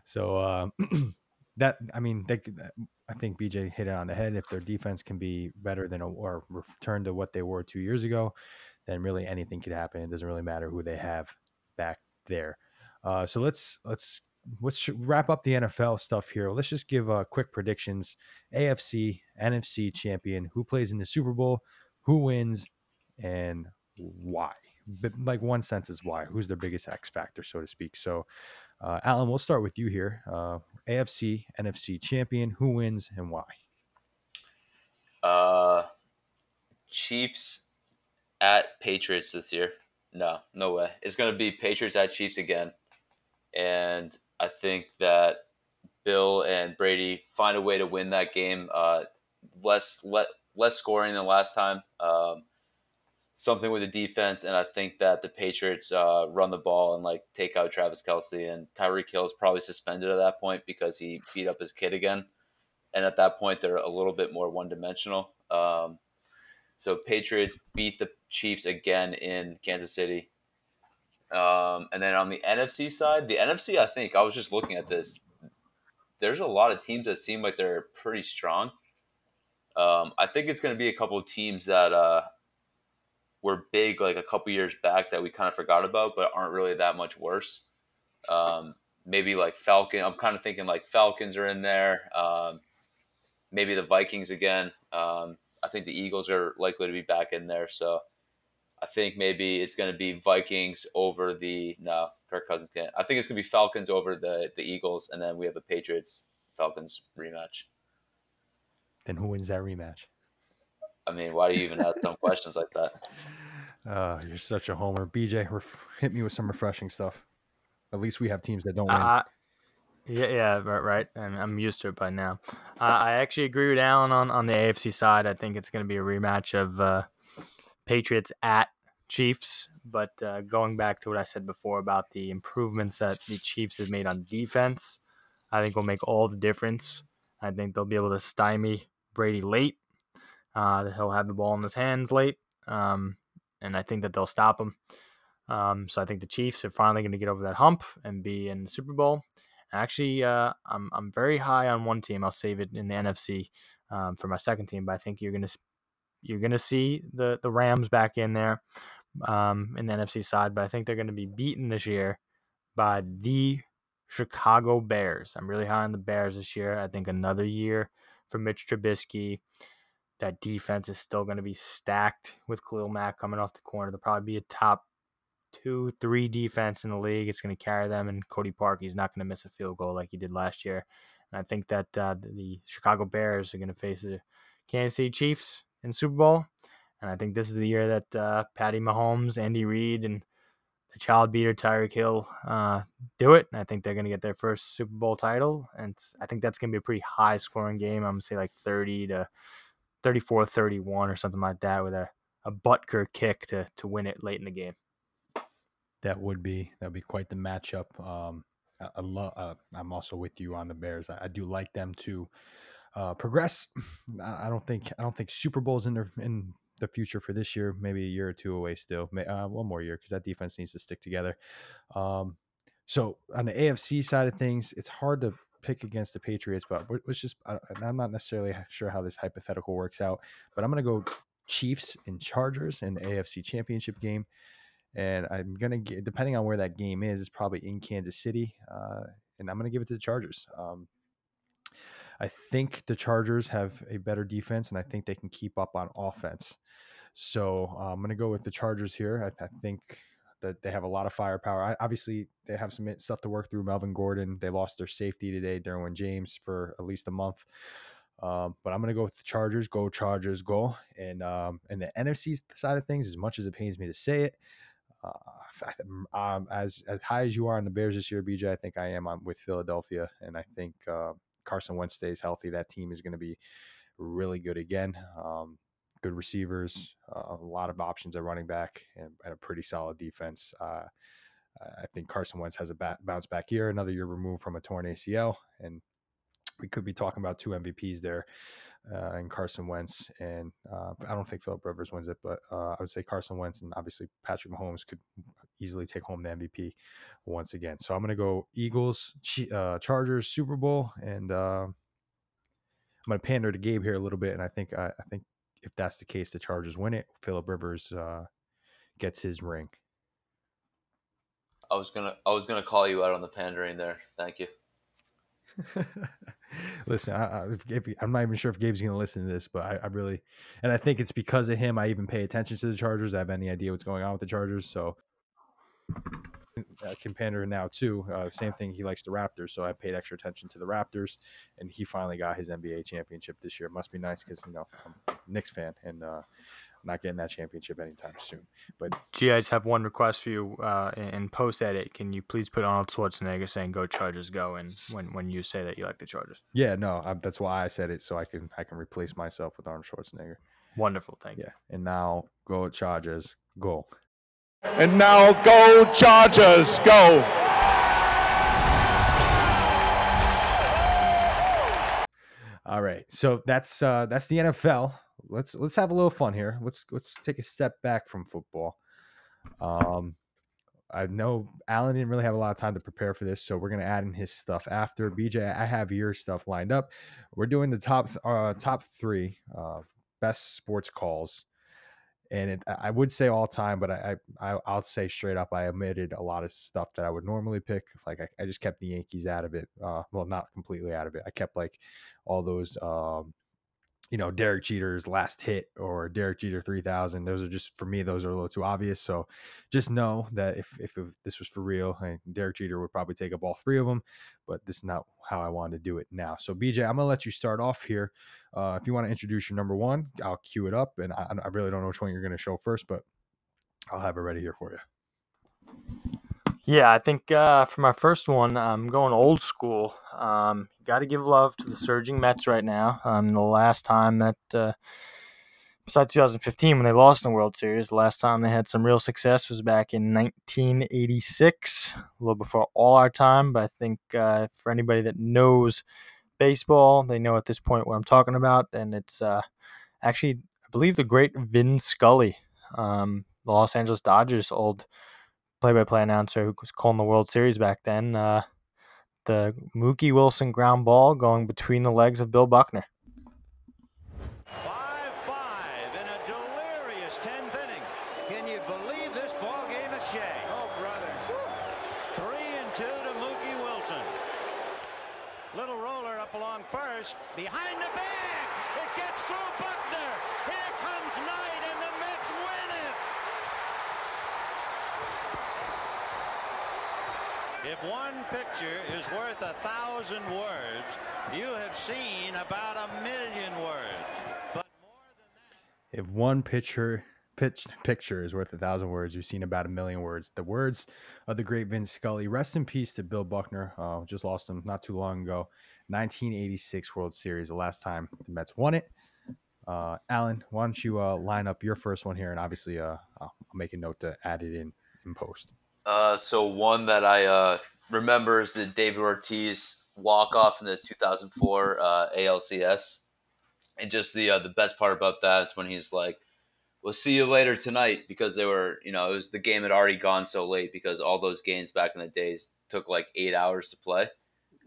So um, <clears throat> that I mean, they, I think BJ hit it on the head. If their defense can be better than or return to what they were two years ago, then really anything could happen. It doesn't really matter who they have back there. Uh, so let's let's let's wrap up the NFL stuff here. Let's just give uh, quick predictions. AFC, NFC champion, who plays in the Super Bowl, who wins, and why. But like one sense is why. Who's their biggest X factor, so to speak. So, uh, Alan, we'll start with you here. Uh, AFC, NFC champion, who wins and why? Uh, Chiefs at Patriots this year. No, no way. It's going to be Patriots at Chiefs again. And I think that Bill and Brady find a way to win that game. Uh, less le- less scoring than last time. Um, something with the defense, and I think that the Patriots uh, run the ball and like take out Travis Kelce and Tyreek Hill is probably suspended at that point because he beat up his kid again, and at that point they're a little bit more one dimensional. Um, so Patriots beat the Chiefs again in Kansas City. Um, and then on the NFC side, the NFC, I think I was just looking at this. there's a lot of teams that seem like they're pretty strong. Um, I think it's going to be a couple of teams that uh, were big like a couple years back that we kind of forgot about, but aren't really that much worse. Um, maybe like Falcon. I'm kind of thinking like Falcons are in there. Um, maybe the Vikings again. Um, I think the Eagles are likely to be back in there. So I think maybe it's going to be Vikings over the no Kirk Cousins can't. I think it's going to be Falcons over the the Eagles, and then we have a Patriots Falcons rematch. Then who wins that rematch? I mean, why do you even ask dumb questions like that? Uh, <laughs> you're such a homer. BJ, ref- hit me with some refreshing stuff. At least we have teams that don't win. Uh, yeah, yeah, right, right. And I'm used to it by now. Uh, I actually agree with Alan on, on the AFC side. I think it's going to be a rematch of uh, Patriots at Chiefs. But uh, going back to what I said before about the improvements that the Chiefs have made on defense, I think will make all the difference. I think they'll be able to stymie Brady late. Uh, he'll have the ball in his hands late, um, and I think that they'll stop him. Um, so I think the Chiefs are finally going to get over that hump and be in the Super Bowl. Actually, uh, I'm I'm very high on one team. I'll save it in the NFC um, for my second team, but I think you're gonna you're gonna see the the Rams back in there um, in the NFC side, but I think they're gonna be beaten this year by the Chicago Bears. I'm really high on the Bears this year. I think another year for Mitch Trubisky. That defense is still going to be stacked with Khalil Mack coming off the corner. They'll probably be a top two, three defense in the league. It's going to carry them, and Cody Park, he's not going to miss a field goal like he did last year. And I think that uh, the Chicago Bears are going to face the Kansas City Chiefs in Super Bowl. And I think this is the year that uh, Patty Mahomes, Andy Reid, and the child beater Tyreek Hill uh, do it. And I think they're going to get their first Super Bowl title. And I think that's going to be a pretty high scoring game. I'm going to say like 30 to 34 31 or something like that with a, a Butker kick to, to win it late in the game. That would be that would be quite the matchup. Um, I, I love. Uh, I'm also with you on the Bears. I, I do like them to uh, progress. <sighs> I, I don't think I don't think Super Bowl's in their in the future for this year. Maybe a year or two away still. Uh, one more year because that defense needs to stick together. Um, so on the AFC side of things, it's hard to pick against the Patriots, but we're- let's just. I'm not necessarily sure how this hypothetical works out, but I'm going to go Chiefs and Chargers in the AFC Championship game and I'm gonna get depending on where that game is, it's probably in Kansas City, uh, and I'm gonna give it to the Chargers. Um, I think the Chargers have a better defense, and I think they can keep up on offense. So uh, I'm gonna go with the Chargers here. I, I think that they have a lot of firepower. I, obviously, they have some stuff to work through. Melvin Gordon, they lost their safety today, Derwin James, for at least a month. Um, but I'm gonna go with the Chargers. Go Chargers, go! And um, and the NFC side of things, as much as it pains me to say it, uh, um, as as high as you are on the Bears this year, BJ, I think I am on with Philadelphia, and I think uh, Carson Wentz stays healthy. That team is going to be really good again. Um, good receivers, uh, a lot of options at running back, and, and a pretty solid defense. Uh, I think Carson Wentz has a bounce back year, another year removed from a torn ACL, and we could be talking about two MVPs there uh, and Carson Wentz. And uh, I don't think Philip Rivers wins it, but uh, I would say Carson Wentz and obviously Patrick Mahomes could easily take home the MVP once again. So I'm going to go Eagles, uh, Chargers, Super Bowl, and uh, I'm going to pander to Gabe here a little bit. And I think I, I think if that's the case, the Chargers win it. Philip Rivers uh, gets his ring. I was gonna I was gonna call you out on the pandering there. Thank you. <laughs> Listen, I, I'm not even sure if Gabe's going to listen to this, but I, I really, and I think it's because of him. I even pay attention to the Chargers. I have any idea what's going on with the Chargers, so uh, now too. Uh, same thing. He likes the Raptors, so I paid extra attention to the Raptors, and he finally got his NBA championship this year. Must be nice because you know I'm a Knicks fan and uh, not getting that championship anytime soon. But Gee, I just have one request for you. Uh, in, post edit, can you please put Arnold Schwarzenegger saying "Go Chargers, go" and when when you say that you like the Chargers? yeah, no, I, that's why I said it so I can I can replace myself with Arnold Schwarzenegger. Wonderful, thank you. Yeah, and now go Chargers, go. And now go Chargers, go. All right, so that's uh, that's the NFL. Let's let's have a little fun here. Let's let's take a step back from football. Um, I know Alan didn't really have a lot of time to prepare for this, so we're gonna add in his stuff after. BJ, I have your stuff lined up. We're doing the top uh, top three uh, best sports calls, and it, I would say all time, but I I- I'll say straight up, I omitted a lot of stuff that I would normally pick. Like I, I just kept the Yankees out of it. Uh, well, not completely out of it. I kept like all those. Um, you know, Derek Jeter's last hit or Derek Jeter 3000. Those are just, for me, those are a little too obvious. So just know that if, if it- this was for real, eh, Derek Jeter would probably take up all three of them, but this is not how I wanted to do it now. So, BJ, I'm going to let you start off here. Uh, if you want to introduce your number one, I'll cue it up. And I, I really don't know which one you're going to show first, but I'll have it ready here for you. Yeah, I think uh, for my first one, I'm going old school. Um, Got to give love to the surging Mets right now. Um, the last time that, uh, besides 2015 when they lost in the World Series, the last time they had some real success was back in 1986, a little before all our time. But I think uh, for anybody that knows baseball, they know at this point what I'm talking about, and it's uh, actually, I believe, the great Vin Scully, um, the Los Angeles Dodgers old play-by-play announcer who was calling the World Series back then. Uh, the Mookie Wilson ground ball going between the legs of Bill Buckner. in a delirious 10th inning. Can you believe this ball game at Shea? Oh, brother. Three and two to Mookie Wilson. Little roller up along first. Behind the bag. It gets through Buckner. Here comes Knight, and the Mets win it. If one picture is worth a thousand words, you have seen about a million words. If one picture pitch picture is worth a thousand words, you've seen about a million words. The words of the great Vince Scully. Rest in peace to Bill Buckner. Uh, just lost him not too long ago. 1986 World Series, the last time the Mets won it. Uh, Alan, why don't you uh, line up your first one here, and obviously, uh, I'll make a note to add it in in post. Uh, so one that I uh, remember is the David Ortiz walk off in the 2004 uh, ALCS, and just the uh, the best part about that is when he's like, "We'll see you later tonight," because they were, you know, it was the game had already gone so late because all those games back in the days took like eight hours to play.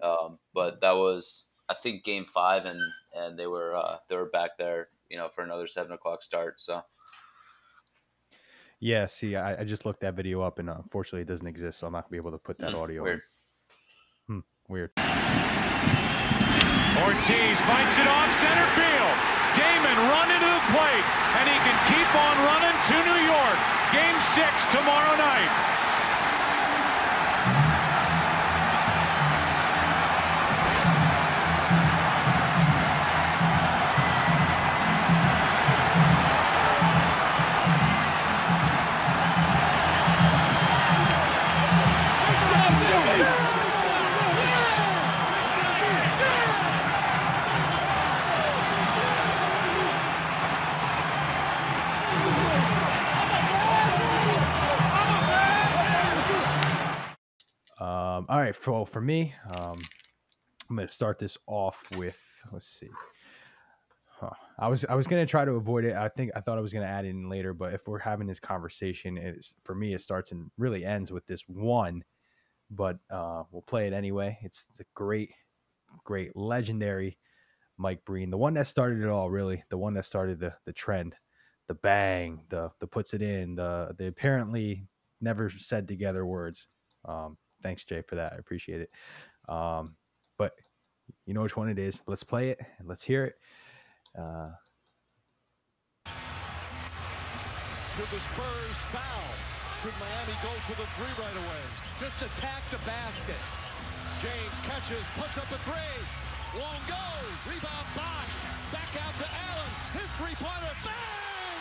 Um, but that was, I think, game five, and and they were uh, they were back there, you know, for another seven o'clock start. So. Yeah, see, I, I just looked that video up, and uh, unfortunately, it doesn't exist, so I'm not gonna be able to put that Mm, audio. weird. Hmm, weird. Ortiz fights it off center field. Damon run into the plate, and he can keep on running to New York. Game six tomorrow night. Um, all right, for for me, um, I'm gonna start this off with let's see. Huh. I was I was gonna try to avoid it. I think I thought I was gonna add in later, but if we're having this conversation, it's for me it starts and really ends with this one. But uh, we'll play it anyway. It's, a great, great, legendary Mike Breen, the one that started it all, really, the one that started the the trend, the bang, the the puts it in, the the apparently never said together words. Um, thanks, Jay, for that. I appreciate it. Um, but you know which one it is. Let's play it and let's hear it. Uh, Should the Spurs foul? Should Miami go for the three right away? Just attack the basket. James catches, puts up a three. Won't go. Rebound Bosh. Back out to Allen. His three-pointer. Bang!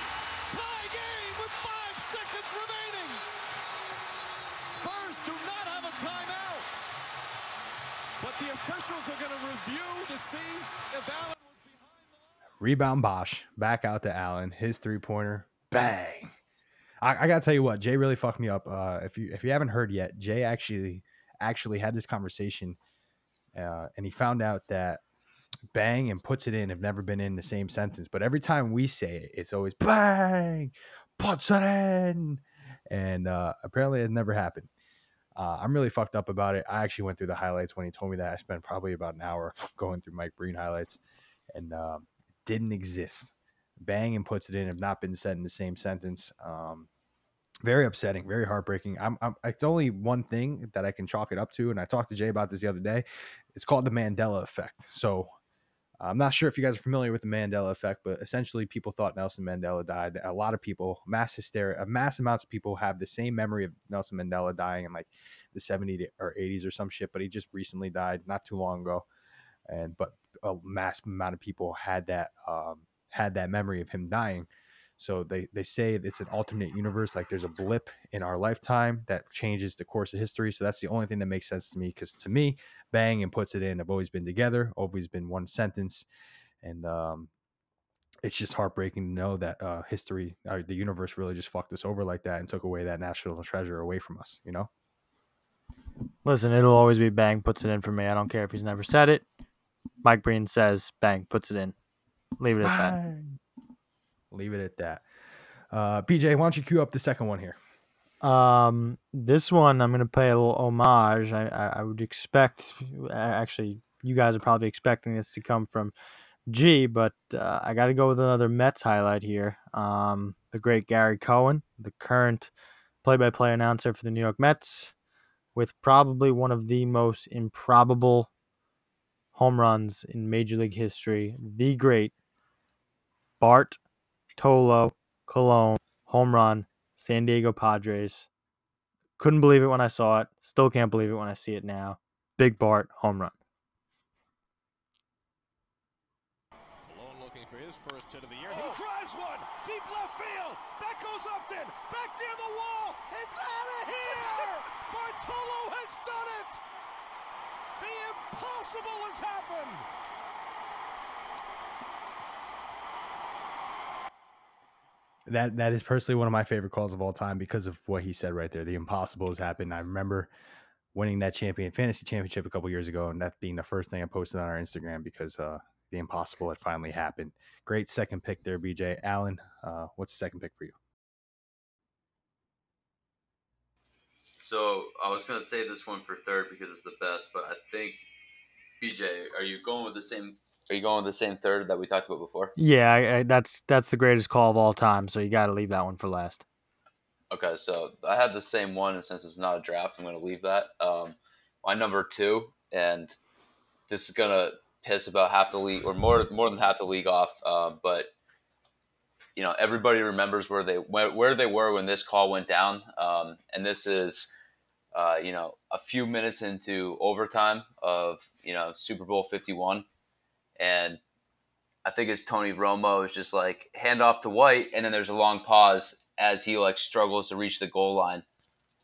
Tie game with five seconds remaining. Spurs do not have a timeout. But the officials are going to review to see if Allen rebound Bosh back out to Allen. His three pointer, bang. I, I gotta tell you what, Jay really fucked me up. Uh, if you if you haven't heard yet, Jay actually actually had this conversation, uh, and he found out that bang and puts it in have never been in the same sentence. But every time we say it, it's always bang, puts it in. and uh, apparently it never happened. Uh, I'm really fucked up about it. I actually went through the highlights when he told me that. I spent probably about an hour <laughs> going through Mike Breen highlights, and um, didn't exist. Bang and puts it in have not been said in the same sentence. Um, very upsetting, very heartbreaking. I'm, I'm it's only one thing that I can chalk it up to, and I talked to Jay about this the other day. It's called the Mandela effect. So I'm not sure if you guys are familiar with the Mandela effect, but essentially people thought Nelson Mandela died. A lot of people, mass hysteria, mass amounts of people have the same memory of Nelson Mandela dying in like the 70s or 80s or some shit, but he just recently died not too long ago. And but a mass amount of people had that um, had that memory of him dying. So they they say it's an alternate universe, like there's a blip in our lifetime that changes the course of history. So that's the only thing that makes sense to me. Because to me, Bang and puts it in. I've always been together, always been one sentence, and um, it's just heartbreaking to know that uh, history, uh, the universe, really just fucked us over like that and took away that national treasure away from us. You know. Listen, it'll always be Bang puts it in for me. I don't care if he's never said it. Mike Breen says Bang puts it in. Leave it at that. Leave it at that. Uh, BJ, why don't you cue up the second one here? Um, this one I'm gonna pay a little homage. I, I, I would expect, actually, you guys are probably expecting this to come from G, but uh, I got to go with another Mets highlight here. Um, the great Gary Cohen, the current play-by-play announcer for the New York Mets, with probably one of the most improbable home runs in Major League history. The great Bart Tolo Colon home run, San Diego Padres. Couldn't believe it when I saw it. Still can't believe it when I see it now. Big Bart home run. Colon looking for his first hit of the year. He oh. drives one. Deep left field. Back goes Upton. Back near the wall. It's out of here. Bartolo has done it. The impossible has happened. That that is personally one of my favorite calls of all time because of what he said right there. The impossible has happened. I remember winning that champion fantasy championship a couple years ago, and that being the first thing I posted on our Instagram because uh, the impossible had finally happened. Great second pick there, BJ Allen. Uh, what's the second pick for you? So I was gonna say this one for third because it's the best, but I think BJ, are you going with the same? Are you going with the same third that we talked about before? Yeah, I, I, that's that's the greatest call of all time. So you got to leave that one for last. Okay, so I had the same one, and since it's not a draft, I'm going to leave that. Um, my number two, and this is going to piss about half the league, or more more than half the league off. Uh, but you know, everybody remembers where they where, where they were when this call went down, um, and this is, uh, you know, a few minutes into overtime of you know Super Bowl Fifty One, and I think it's Tony Romo is just like hand off to White, and then there's a long pause as he like struggles to reach the goal line,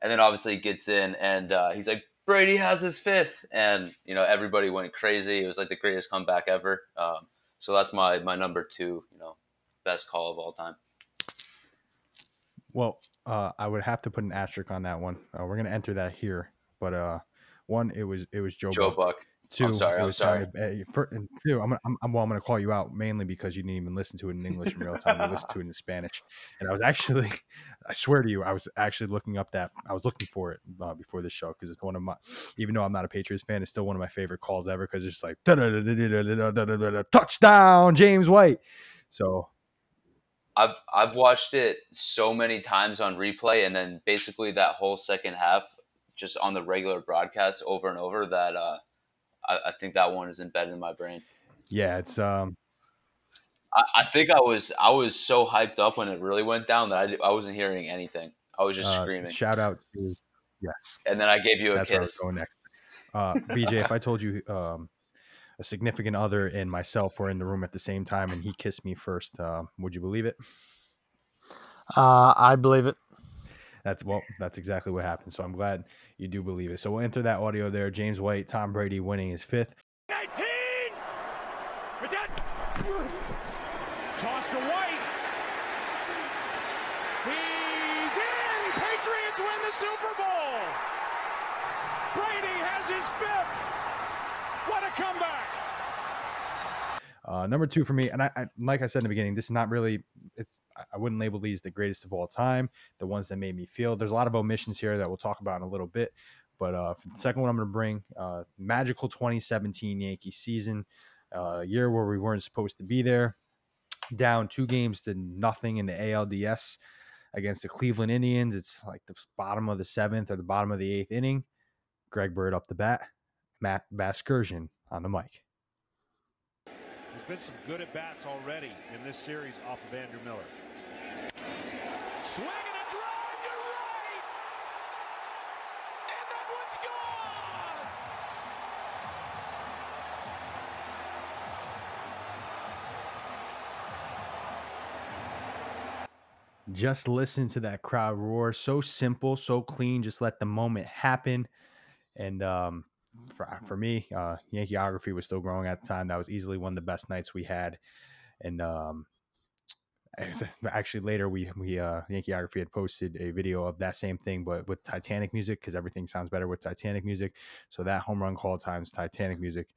and then obviously gets in, and uh, he's like Brady has his fifth, and you know everybody went crazy. It was like the greatest comeback ever. Um, so that's my my number two, you know, best call of all time. Well, uh, I would have to put an asterisk on that one. Uh, we're gonna enter that here, but uh, one, it was it was Joe, Joe Buck. Buck. Two, I'm sorry. I'm sorry. Sounded, uh, for, two, I'm, I'm, I'm, well, I'm going to call you out mainly because you didn't even listen to it in English in real time. you listened to it in Spanish. And I was actually, I swear to you, I was actually looking up that, I was looking for it uh, before this show because it's one of my, even though I'm not a Patriots fan, it's still one of my favorite calls ever because it's just like, touchdown, James White. So. I've, I've watched it so many times on replay, and then basically that whole second half just on the regular broadcast over and over that, uh, I, I think that one is embedded in my brain. yeah, it's um, I, I think I was I was so hyped up when it really went down that I, I wasn't hearing anything. I was just uh, screaming, Shout out to yes. and then I gave you a That's where I was kiss. going next. Uh, BJ, if I told you um, a significant other and myself were in the room at the same time and he kissed me first, uh, would you believe it? Uh, I believe it. That's well, that's exactly what happened. So I'm glad you do believe it. So we'll enter that audio there. James White, Tom Brady winning his fifth. 19! With that, toss to White. He's in! Patriots win the Super Bowl! Brady has his fifth! What a comeback! Uh, number two for me, and I, I like I said in the beginning, this is not really. It's I- wouldn't label these the greatest of all time. The ones that made me feel. There's a lot of omissions here that we'll talk about in a little bit. But uh, second one, I'm going to bring uh, magical 2017 Yankee season, uh, year where we weren't supposed to be there, down two games to nothing in the ALDS against the Cleveland Indians. It's like the bottom of the seventh or the bottom of the eighth inning. Greg Bird up the bat, Matt Vasgersian on the mic. Been some good at bats already in this series off of Andrew Miller. Swing and a drive to right! And that one's gone! Just listen to that crowd roar. So simple, so clean. Just let the moment happen. And um, for, for me, uh, Yankeeography was still growing at the time. That was easily one of the best nights we had. And um, <laughs> actually later we we uh, Yankeeography had posted a video of that same thing, but with Titanic music because everything sounds better with Titanic music. So that home run call times Titanic music,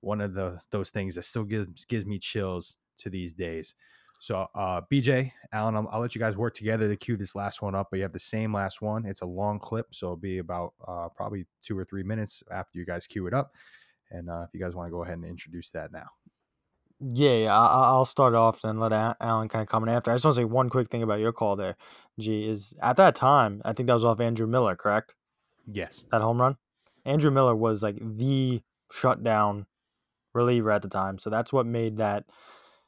one of the those things that still gives gives me chills to these days. So, uh, BJ, Alan, I'll, I'll let you guys work together to cue this last one up. But you have the same last one. It's a long clip, so it'll be about uh, probably two or three minutes after you guys cue it up. And uh, if you guys want to go ahead and introduce that now. Yeah, yeah. I'll start off and let Alan kind of comment after. I just want to say one quick thing about your call there. G is at that time, I think that was off Andrew Miller, correct? Yes. That home run. Andrew Miller was like the shutdown reliever at the time, so that's what made that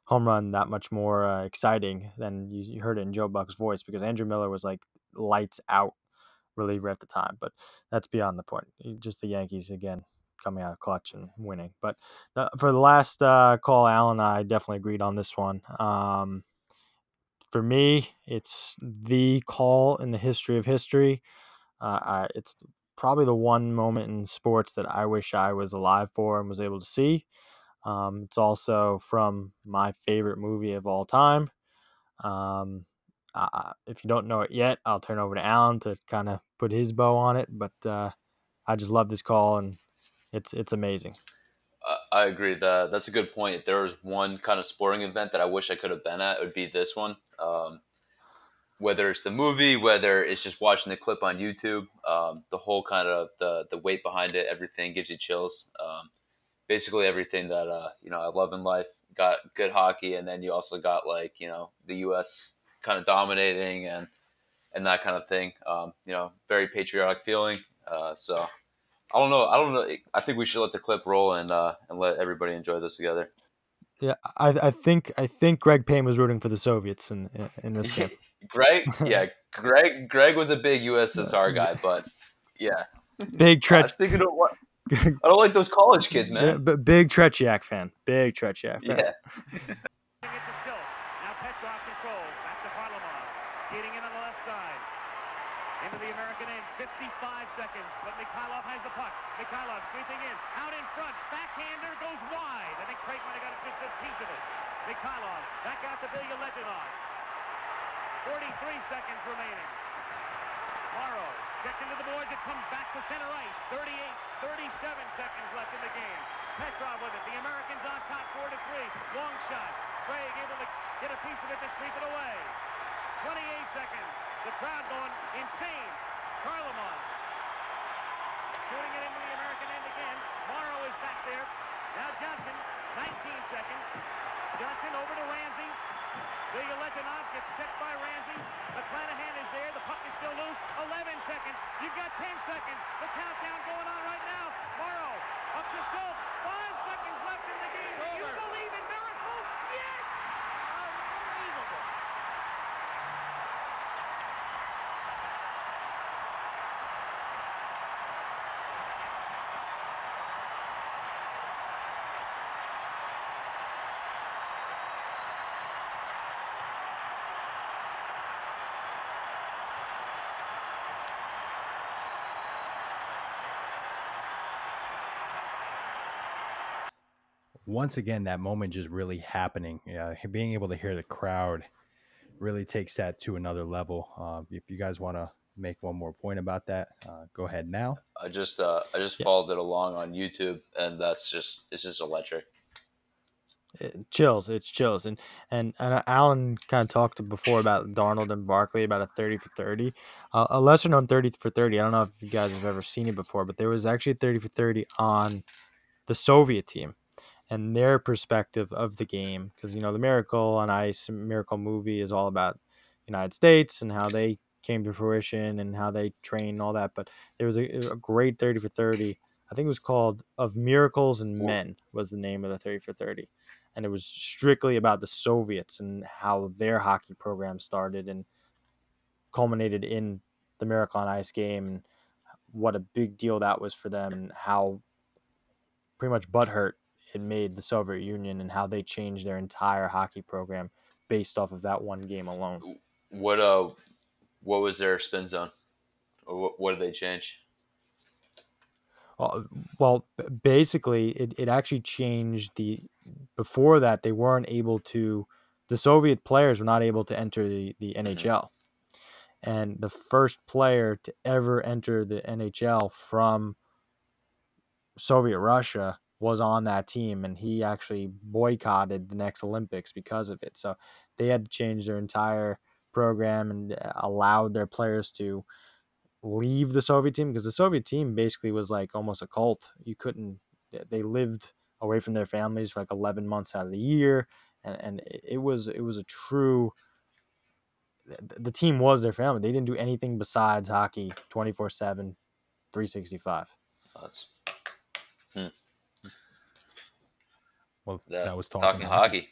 home run that much more uh, exciting than you, you heard it in Joe Buck's voice because Andrew Miller was like lights out reliever at the time. But that's beyond the point. Just the Yankees again coming out of clutch and winning. But the, for the last uh, call, Alan and I definitely agreed on this one. Um, for me, it's the call in the history of history. Uh, I, it's probably the one moment in sports that I wish I was alive for and was able to see. Um, it's also from my favorite movie of all time. Um, I- if you don't know it yet, I'll turn over to Alan to kind of put his bow on it. But uh, I just love this call, and it's it's amazing. I- I agree that that's a good point. If there was one kind of sporting event that I wish I could have been at, it would be this one. Um, whether it's the movie, whether it's just watching the clip on YouTube, um, the whole kind of the the weight behind it, everything gives you chills. Um, basically, everything that uh, you know I love in life. Got good hockey, and then you also got like you know the U.S. kind of dominating and and that kind of thing. Um, you know, very patriotic feeling. Uh, so I don't know. I don't know. I think we should let the clip roll and uh, and let everybody enjoy this together. Yeah, I I think I think Greg Payne was rooting for the Soviets in in, this game. <laughs> Greg, yeah, <laughs> Greg. Greg was a big USSR guy, but yeah, Big I was thinking of what. <laughs> I don't like those college kids, yeah, man. but big Tretiak fan, big Tretiak fan. Yeah. Now Petrov controls. Back to Varlamov. Skating in on the left side. Into the American end. 55 seconds. But Mikhailov has the puck. Mikhailov sweeping in. Out in front. Backhander goes wide. I think Craig might have got just a piece of it. Mikhailov back out to Bilyaletdinov. 43 seconds remaining. Morrow checked into the boards. It comes back to center ice. 38, 37 seconds left in the game. Petrov with it. The Americans on top, four to three. Long shot. Craig able to get a piece of it to sweep it away. 28 seconds. The crowd going insane. Kharlamov shooting it into the American end again. Morrow is back there. Now Johnson, 19 seconds. Johnson over to Ramsey. Ilya Letinov gets checked by Ramsey. McClanahan is there. The puck is still loose. 11 seconds. You've got 10 seconds. The countdown going on right now. Morrow up to Schultz. Five seconds left in the game. Do you believe in miracles? Yes! Unbelievable. Once again, that moment just really happening. Yeah, being able to hear the crowd really takes that to another level. Uh, if you guys want to make one more point about that, uh, go ahead now. I just uh, I just followed it along on YouTube, and that's just it's just electric. It chills. It's chills. And and and uh, Alan kind of talked before about Darnold and Barkley about a thirty for thirty, uh, a lesser known thirty for thirty. I don't know if you guys have ever seen it before, but there was actually a thirty for thirty on the Soviet team and their perspective of the game because you know the Miracle on Ice Miracle movie is all about United States and how they came to fruition and how they train and all that. But there was a, a great thirty for thirty. I think it was called "Of Miracles and Men" was the name of the thirty for thirty and it was strictly about the Soviets and how their hockey program started and culminated in the Miracle on Ice game and what a big deal that was for them and how pretty much butthurt it made the Soviet Union and how they changed their entire hockey program based off of that one game alone. What uh, what was their spin zone? Or what, what did they change? Uh, well, basically, it, it actually changed the. Before that, they weren't able to. The Soviet players were not able to enter the, the NHL. And the first player to ever enter the NHL from Soviet Russia was on that team. And he actually boycotted the next Olympics because of it. So they had to change their entire program and uh, allowed their players to leave the Soviet team because the Soviet team basically was like almost a cult. You couldn't. They lived away from their families for like eleven months out of the year, and and it was it was a true. The team was their family. They didn't do anything besides hockey 24 7, 365. That's hmm. Well, that, that was talking, talking hockey.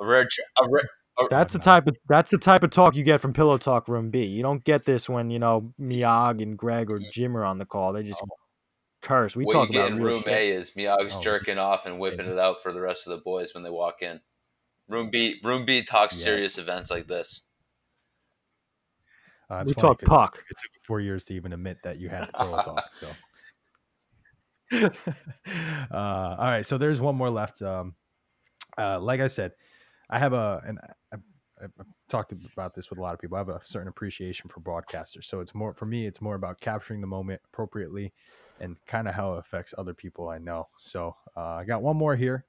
A rare, a rare, a, That's the type of that's the type of talk you get from Pillow Talk Room B. You don't get this when you know Miag and Greg or Jim are on the call. They just curse. We what talk you get about in room shit. A is Miyag's Oh. jerking off and whipping it out for the rest of the boys when they walk in. Room B, room B talks serious events like this. Uh, We it's funny talk 'cause puck. It took four years to even admit that you had the pillow talk. So, <laughs> uh, all right. So there's one more left. Um, uh, like I said, I have a, and I've talked about this with a lot of people. I have a certain appreciation for broadcasters. So it's more for me. It's more about capturing the moment appropriately, and kind of how it affects other people I know. So uh, I got one more here,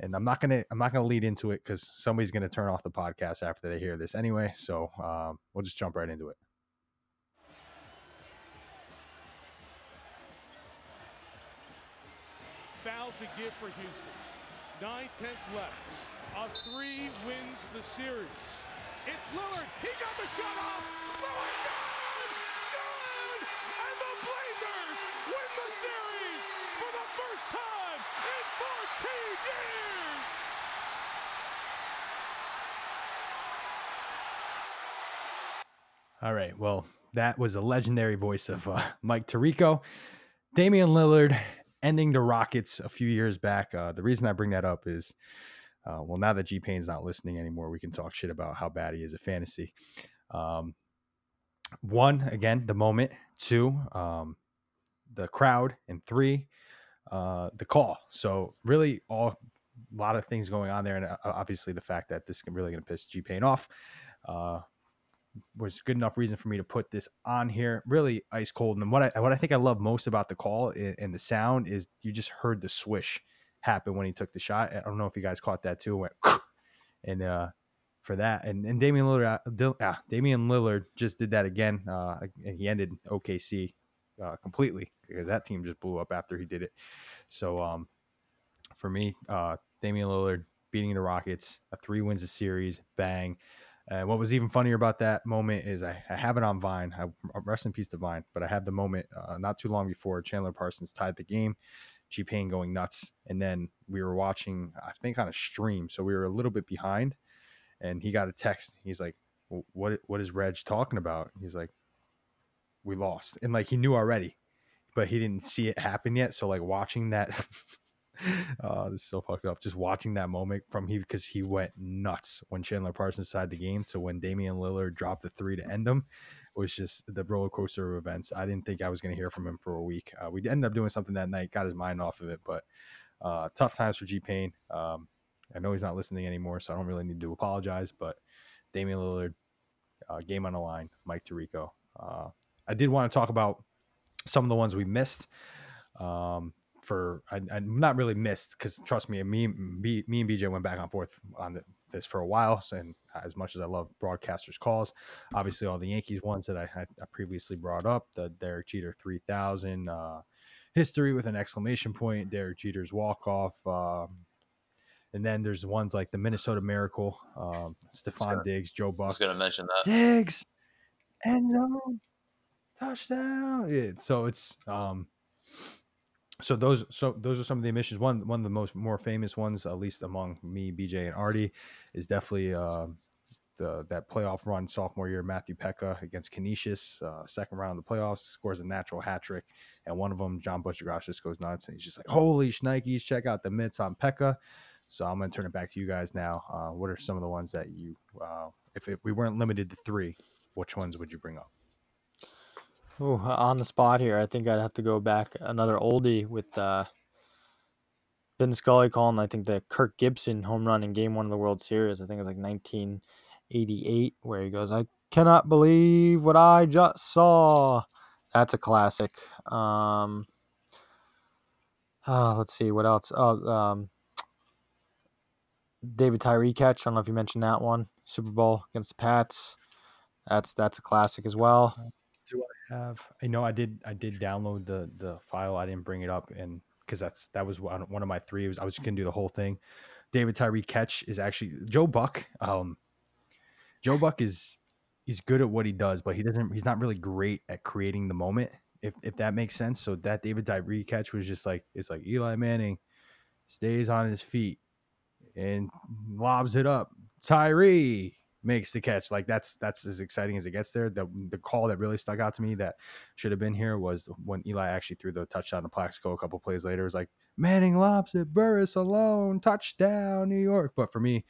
and I'm not gonna I'm not gonna lead into it because somebody's gonna turn off the podcast after they hear this anyway. So um, we'll just jump right into it. To give for Houston. Nine tenths left. A three wins the series. It's Lillard. He got the shot off. Lillard good! And the Blazers win the series for the first time in 14 years! All right. Well, that was a legendary voice of uh, Mike Tirico. Damian Lillard ending the Rockets a few years back. Uh, the reason I bring that up is, uh, well, now that G Payne's not listening anymore, we can talk shit about how bad he is at fantasy. Um, one, again, the moment. Two, um, the crowd. And three, uh, the call. So really, all a lot of things going on there, and uh, obviously the fact that this is really going to piss G Payne off. Was good enough reason for me to put this on here. Really ice cold. And what I what I think I love most about the call and, and the sound is you just heard the swish happen when he took the shot. I don't know if you guys caught that too. It went <clears throat> and uh for that and and Damian Lillard uh, ah, Damian Lillard just did that again. Uh and he ended OKC uh, completely because that team just blew up after he did it. So um for me, uh Damian Lillard beating the Rockets, a three wins a series, bang. And what was even funnier about that moment is I, I have it on Vine. I rest in peace to Vine, but I had the moment uh, not too long before Chandler Parsons tied the game. G Payne going nuts, and then we were watching, I think, on a stream, so we were a little bit behind. And he got a text. He's like, "What? What is Reg talking about?" He's like, "We lost," and like he knew already, but he didn't see it happen yet. So like watching that <laughs> uh, <laughs> this is so fucked up. Just watching that moment from he because he went nuts when Chandler Parsons tied the game. So when Damian Lillard dropped the three to end them, it was just the roller coaster of events. I didn't think I was going to hear from him for a week. Uh, we ended up doing something that night, got his mind off of it, but uh, tough times for G Payne. Um, I know he's not listening anymore, so I don't really need to apologize. But Damian Lillard, uh, game on the line, Mike Tirico. Uh, I did want to talk about some of the ones we missed. Um, for I, I not really missed because trust me, me, me, me and BJ went back and forth on the, this for a while. So, and as much as I love broadcasters' calls, obviously all the Yankees ones that I, previously brought up, the Derek Jeter three thousand uh, history with an exclamation point, Derek Jeter's walk off. Um, and then there's ones like the Minnesota Miracle, um, Stefon gonna- Diggs, Joe I was gonna mention that. Diggs, and touchdown. Yeah, so it's um, so those so those are some of the emissions. One one of the most more famous ones, at least among me, BJ, and Artie, is definitely um the that playoff run sophomore year. Matthew Pekka against Canisius, uh, second round of the playoffs, scores a natural hat trick, and one of them, John Butchergross, just goes nuts, and he's just like, "Holy shnikes! Check out the mitts on Pekka." So I'm going to turn it back to you guys now. Uh, what are some of the ones that you, uh, if, if we weren't limited to three, which ones would you bring up? Ooh, on the spot here, I think I'd have to go back another oldie with uh, Vin Scully calling. I think the Kirk Gibson home run in Game One of the World Series. I think it was like 1988, where he goes, "I cannot believe what I just saw." That's a classic. Um, uh, let's see what else. Oh, um, David Tyree catch. I don't know if you mentioned that one. Super Bowl against the Pats. That's that's a classic as well. Have? I know I did. I did download the the file. I didn't bring it up, and because that's that was one, one of my three. Was I was gonna do the whole thing. David Tyree catch is actually Joe Buck. Um, Joe Buck is he's good at what he does, but he doesn't. He's not really great at creating the moment. If if that makes sense. So that David Tyree catch was just like it's like Eli Manning stays on his feet and lobs it up. Tyree makes the catch. Like that's that's as exciting as it gets there. The the call that really stuck out to me that should have been here was when Eli actually threw the touchdown to Plaxico a couple plays later. It was like Manning lobs it, Burress alone, touchdown, New York. But for me,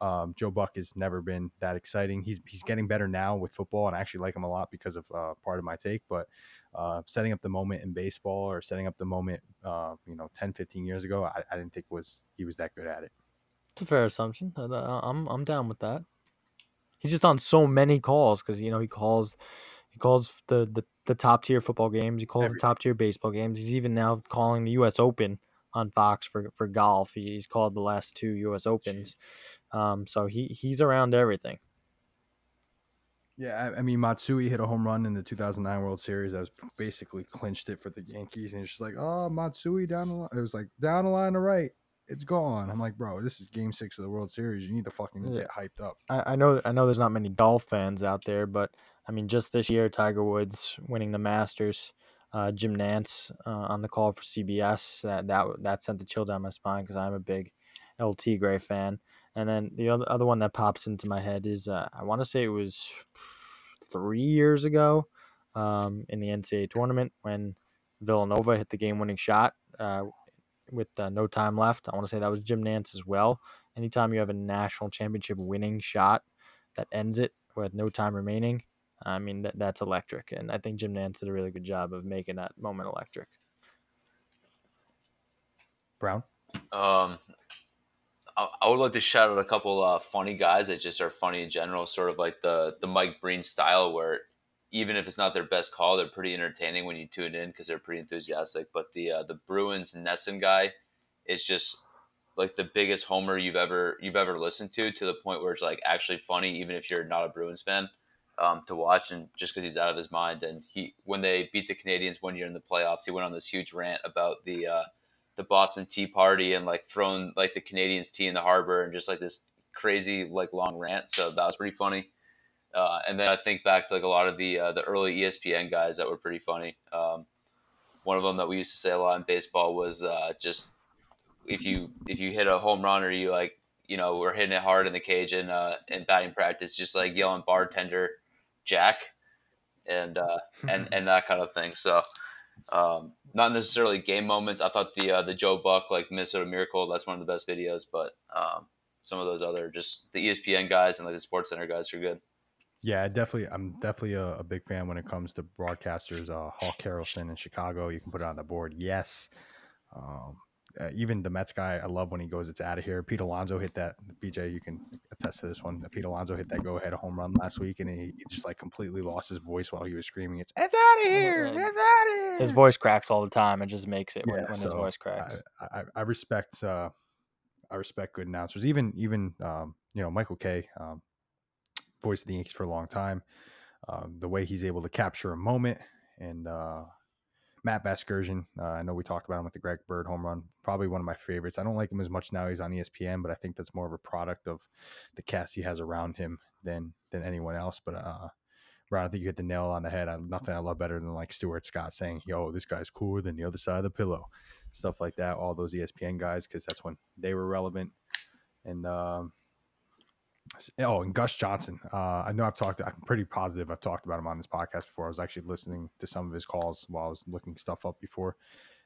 um, Joe Buck has never been that exciting. He's he's getting better now with football, and I actually like him a lot because of uh, part of my take. But uh, setting up the moment in baseball or setting up the moment, uh, you know, 10, 15 years ago, I, I didn't think was he was that good at it. It's a fair assumption. Uh, th- I'm I'm down with that. He's just on so many calls because you know he calls he calls the, the the top tier football games. He calls the top tier baseball games. He's even now calling the U.S. Open on Fox for for golf. He's called the last two U.S. Opens. Um, so he he's around everything. Yeah, I, I mean Matsui hit a home run in the 2009 World Series. That was basically clinched it for the Yankees, and it's just like, oh, Matsui down the line. It was like down the line to right. It's gone. I'm like, bro, this is Game Six of the World Series. You need to fucking Yeah. get hyped up. I, I know I know there's not many golf fans out there, but I mean just this year, Tiger Woods winning the Masters, uh, Jim Nantz uh, on the call for CBS. That that that sent a chill down my spine because I'm a big LT Gray fan. And then the other other one that pops into my head is uh, I want to say it was three years ago um, in the NCAA tournament when Villanova hit the game winning shot uh, with uh, no time left. I want to say that was Jim Nantz as well. Anytime you have a national championship winning shot that ends it with no time remaining, I mean that, that's electric. And I think Jim Nantz did a really good job of making that moment electric. Brown. Um, I, I would like to shout out a couple uh, funny guys that just are funny in general, sort of like the the Mike Breen style, where even if it's not their best call, they're pretty entertaining when you tune in because they're pretty enthusiastic. But the uh, the Bruins NESN guy is just like the biggest homer you've ever you've ever listened to, to the point where it's like actually funny, even if you're not a Bruins fan, um, to watch. And just because he's out of his mind, and he when they beat the Canadiens one year in the playoffs, he went on this huge rant about the uh, the Boston Tea Party and like throwing like the Canadiens tea in the harbor and just like this crazy like long rant. So that was pretty funny. Uh, and then I think back to like a lot of the uh, the early ESPN guys that were pretty funny. Um, one of them that we used to say a lot in baseball was uh, just if you if you hit a home run or you like you know we're hitting it hard in the cage in uh, in batting practice, just like yelling bartender Jack and uh, and <laughs> and that kind of thing. So um, not necessarily game moments. I thought the uh, the Joe Buck like Minnesota Miracle that's one of the best videos, but um, some of those other just the ESPN guys and like the Sports Center guys are good. Yeah, definitely. I'm definitely a, a big fan when it comes to broadcasters. Uh, Hawk Harrelson in Chicago, you can put it on the board. Yes. Um, uh, even the Mets guy, I love when he goes, "It's out of here." Pete Alonso hit that. BJ, you can attest to this one. Pete Alonso hit that go-ahead home run last week, and he, he just like completely lost his voice while he was screaming. It's it's out of here! It's out of here! His voice cracks all the time. It just makes it when, Yeah, when his so voice cracks. I, I, I respect uh, I respect good announcers. Even even um, you know Michael Kay, um, voice of the Yankees for a long time. Um, the way he's able to capture a moment and uh, Matt Vasgersian. Uh, I know we talked about him with the Greg Bird home run. Probably one of my favorites. I don't like him as much now. He's on ESPN, but I think that's more of a product of the cast he has around him than than anyone else. But uh, Ron, I think you hit the nail on the head. I, nothing I love better than like Stuart Scott saying, "Yo, this guy's cooler than the other side of the pillow," stuff like that. All those ESPN guys, because that's when they were relevant. And um, oh, and Gus Johnson. Uh, I know I've talked. I'm pretty positive I've talked about him on this podcast before. I was actually listening to some of his calls while I was looking stuff up before.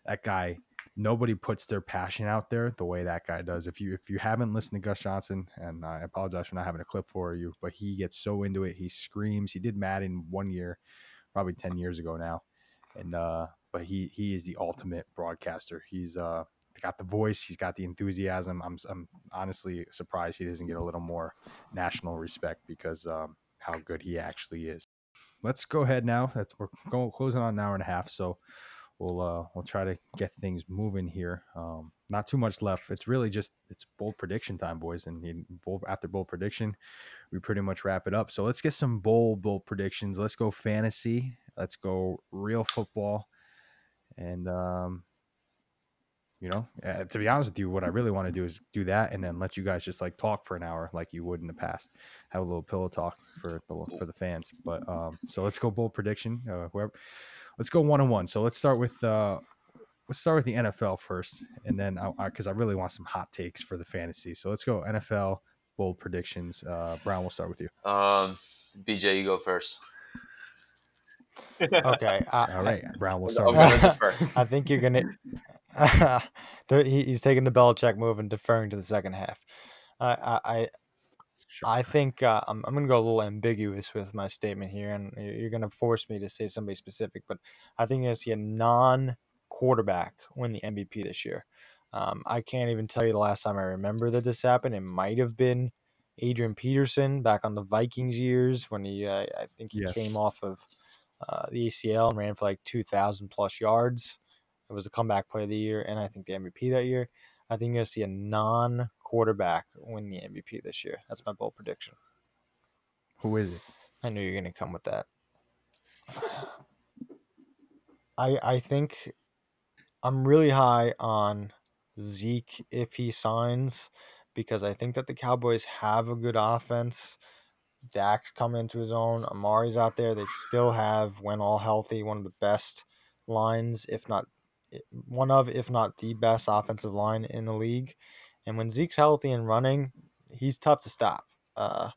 That guy, nobody puts their passion out there the way that guy does. If you if you haven't listened to Gus Johnson, and I apologize for not having a clip for you, but he gets so into it. He screams. He did Madden one year, probably ten years ago now, and uh, but he he is the ultimate broadcaster. He's uh got the voice. He's got the enthusiasm. I'm I'm honestly surprised he doesn't get a little more national respect because um, how good he actually is. Let's go ahead now. That's we're going closing on an hour and a half, so we'll uh we'll try to get things moving here. Um, not too much left. It's really just it's bold prediction time, boys, and bold, after bold prediction, we pretty much wrap it up. So let's get some bold bold predictions. Let's go fantasy. Let's go real football, and um, you know, uh, to be honest with you, what I really want to do is do that, and then let you guys just like talk for an hour like you would in the past. Have a little pillow talk for the for the fans. But um, so let's go bold prediction. Uh, whoever, let's go one on one. So let's start with uh, let's start with the NFL first, and then I because I, really want some hot takes for the fantasy. So let's go NFL bold predictions. Uh, Brown, we'll start with you. Um, BJ, you go first. Okay. I, All right, Brown, we'll start. gonna with defer. <laughs> I think you're gonna. <laughs> There- he- he's taking the Belichick move and deferring to the second half. I I I, I think uh, I'm I'm gonna go a little ambiguous with my statement here, and you- you're gonna force me to say somebody specific. But I think you're gonna see a non-quarterback win the MVP this year. Um, I can't even tell you the last time I remember that this happened. It might have been Adrian Peterson back on the Vikings years when he uh, I think he Yes. came off of uh, the ACL and ran for like 2,000 plus yards. It was the comeback play of the year, and I think the MVP that year. I think you're gonna see a non-quarterback win the MVP this year. That's my bold prediction. Who is it? I knew you're gonna come with that. <sighs> I I think I'm really high on Zeke if he signs because I think that the Cowboys have a good offense. Dak's coming into his own. Amari's out there. They still have, when all healthy, one of the best lines, if not one of, if not the best offensive line in the league. And when Zeke's healthy and running, he's tough to stop. Uh,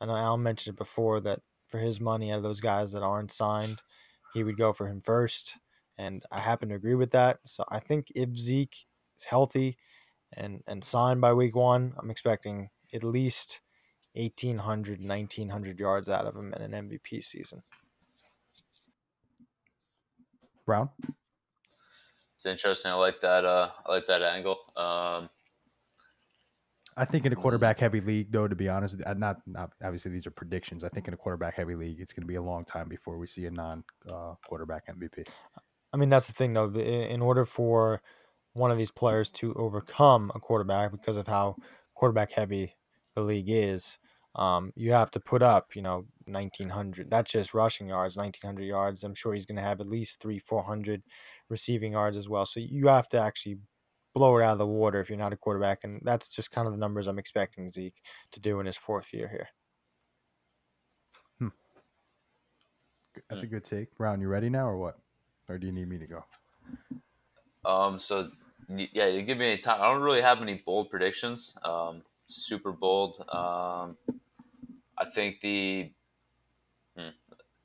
I know Al mentioned it before that for his money, out of those guys that aren't signed, he would go for him first. And I happen to agree with that. So I think if Zeke is healthy and, and signed by week one, I'm expecting at least 1,800, 1,900 yards out of him in an MVP season. Brown. It's interesting. I like that. Uh, I like that angle. Um, I think in a quarterback heavy league, though, to be honest, uh, not, not obviously these are predictions. I think in a quarterback heavy league, it's going to be a long time before we see a non uh, quarterback MVP. I mean, that's the thing, though. In order for one of these players to overcome a quarterback because of how quarterback heavy the league is, um, you have to put up, you know, 1,900. That's just rushing yards, 1,900 yards. I'm sure he's going to have at least three, 400 receiving yards as well. So you have to actually blow it out of the water if you're not a quarterback. And that's just kind of the numbers I'm expecting Zeke to do in his fourth year here. That's a good take. Brown, you ready now or what? Or do you need me to go? Um, so yeah, you give me any time. I don't really have any bold predictions. Um, super bold. Um, I think the hmm,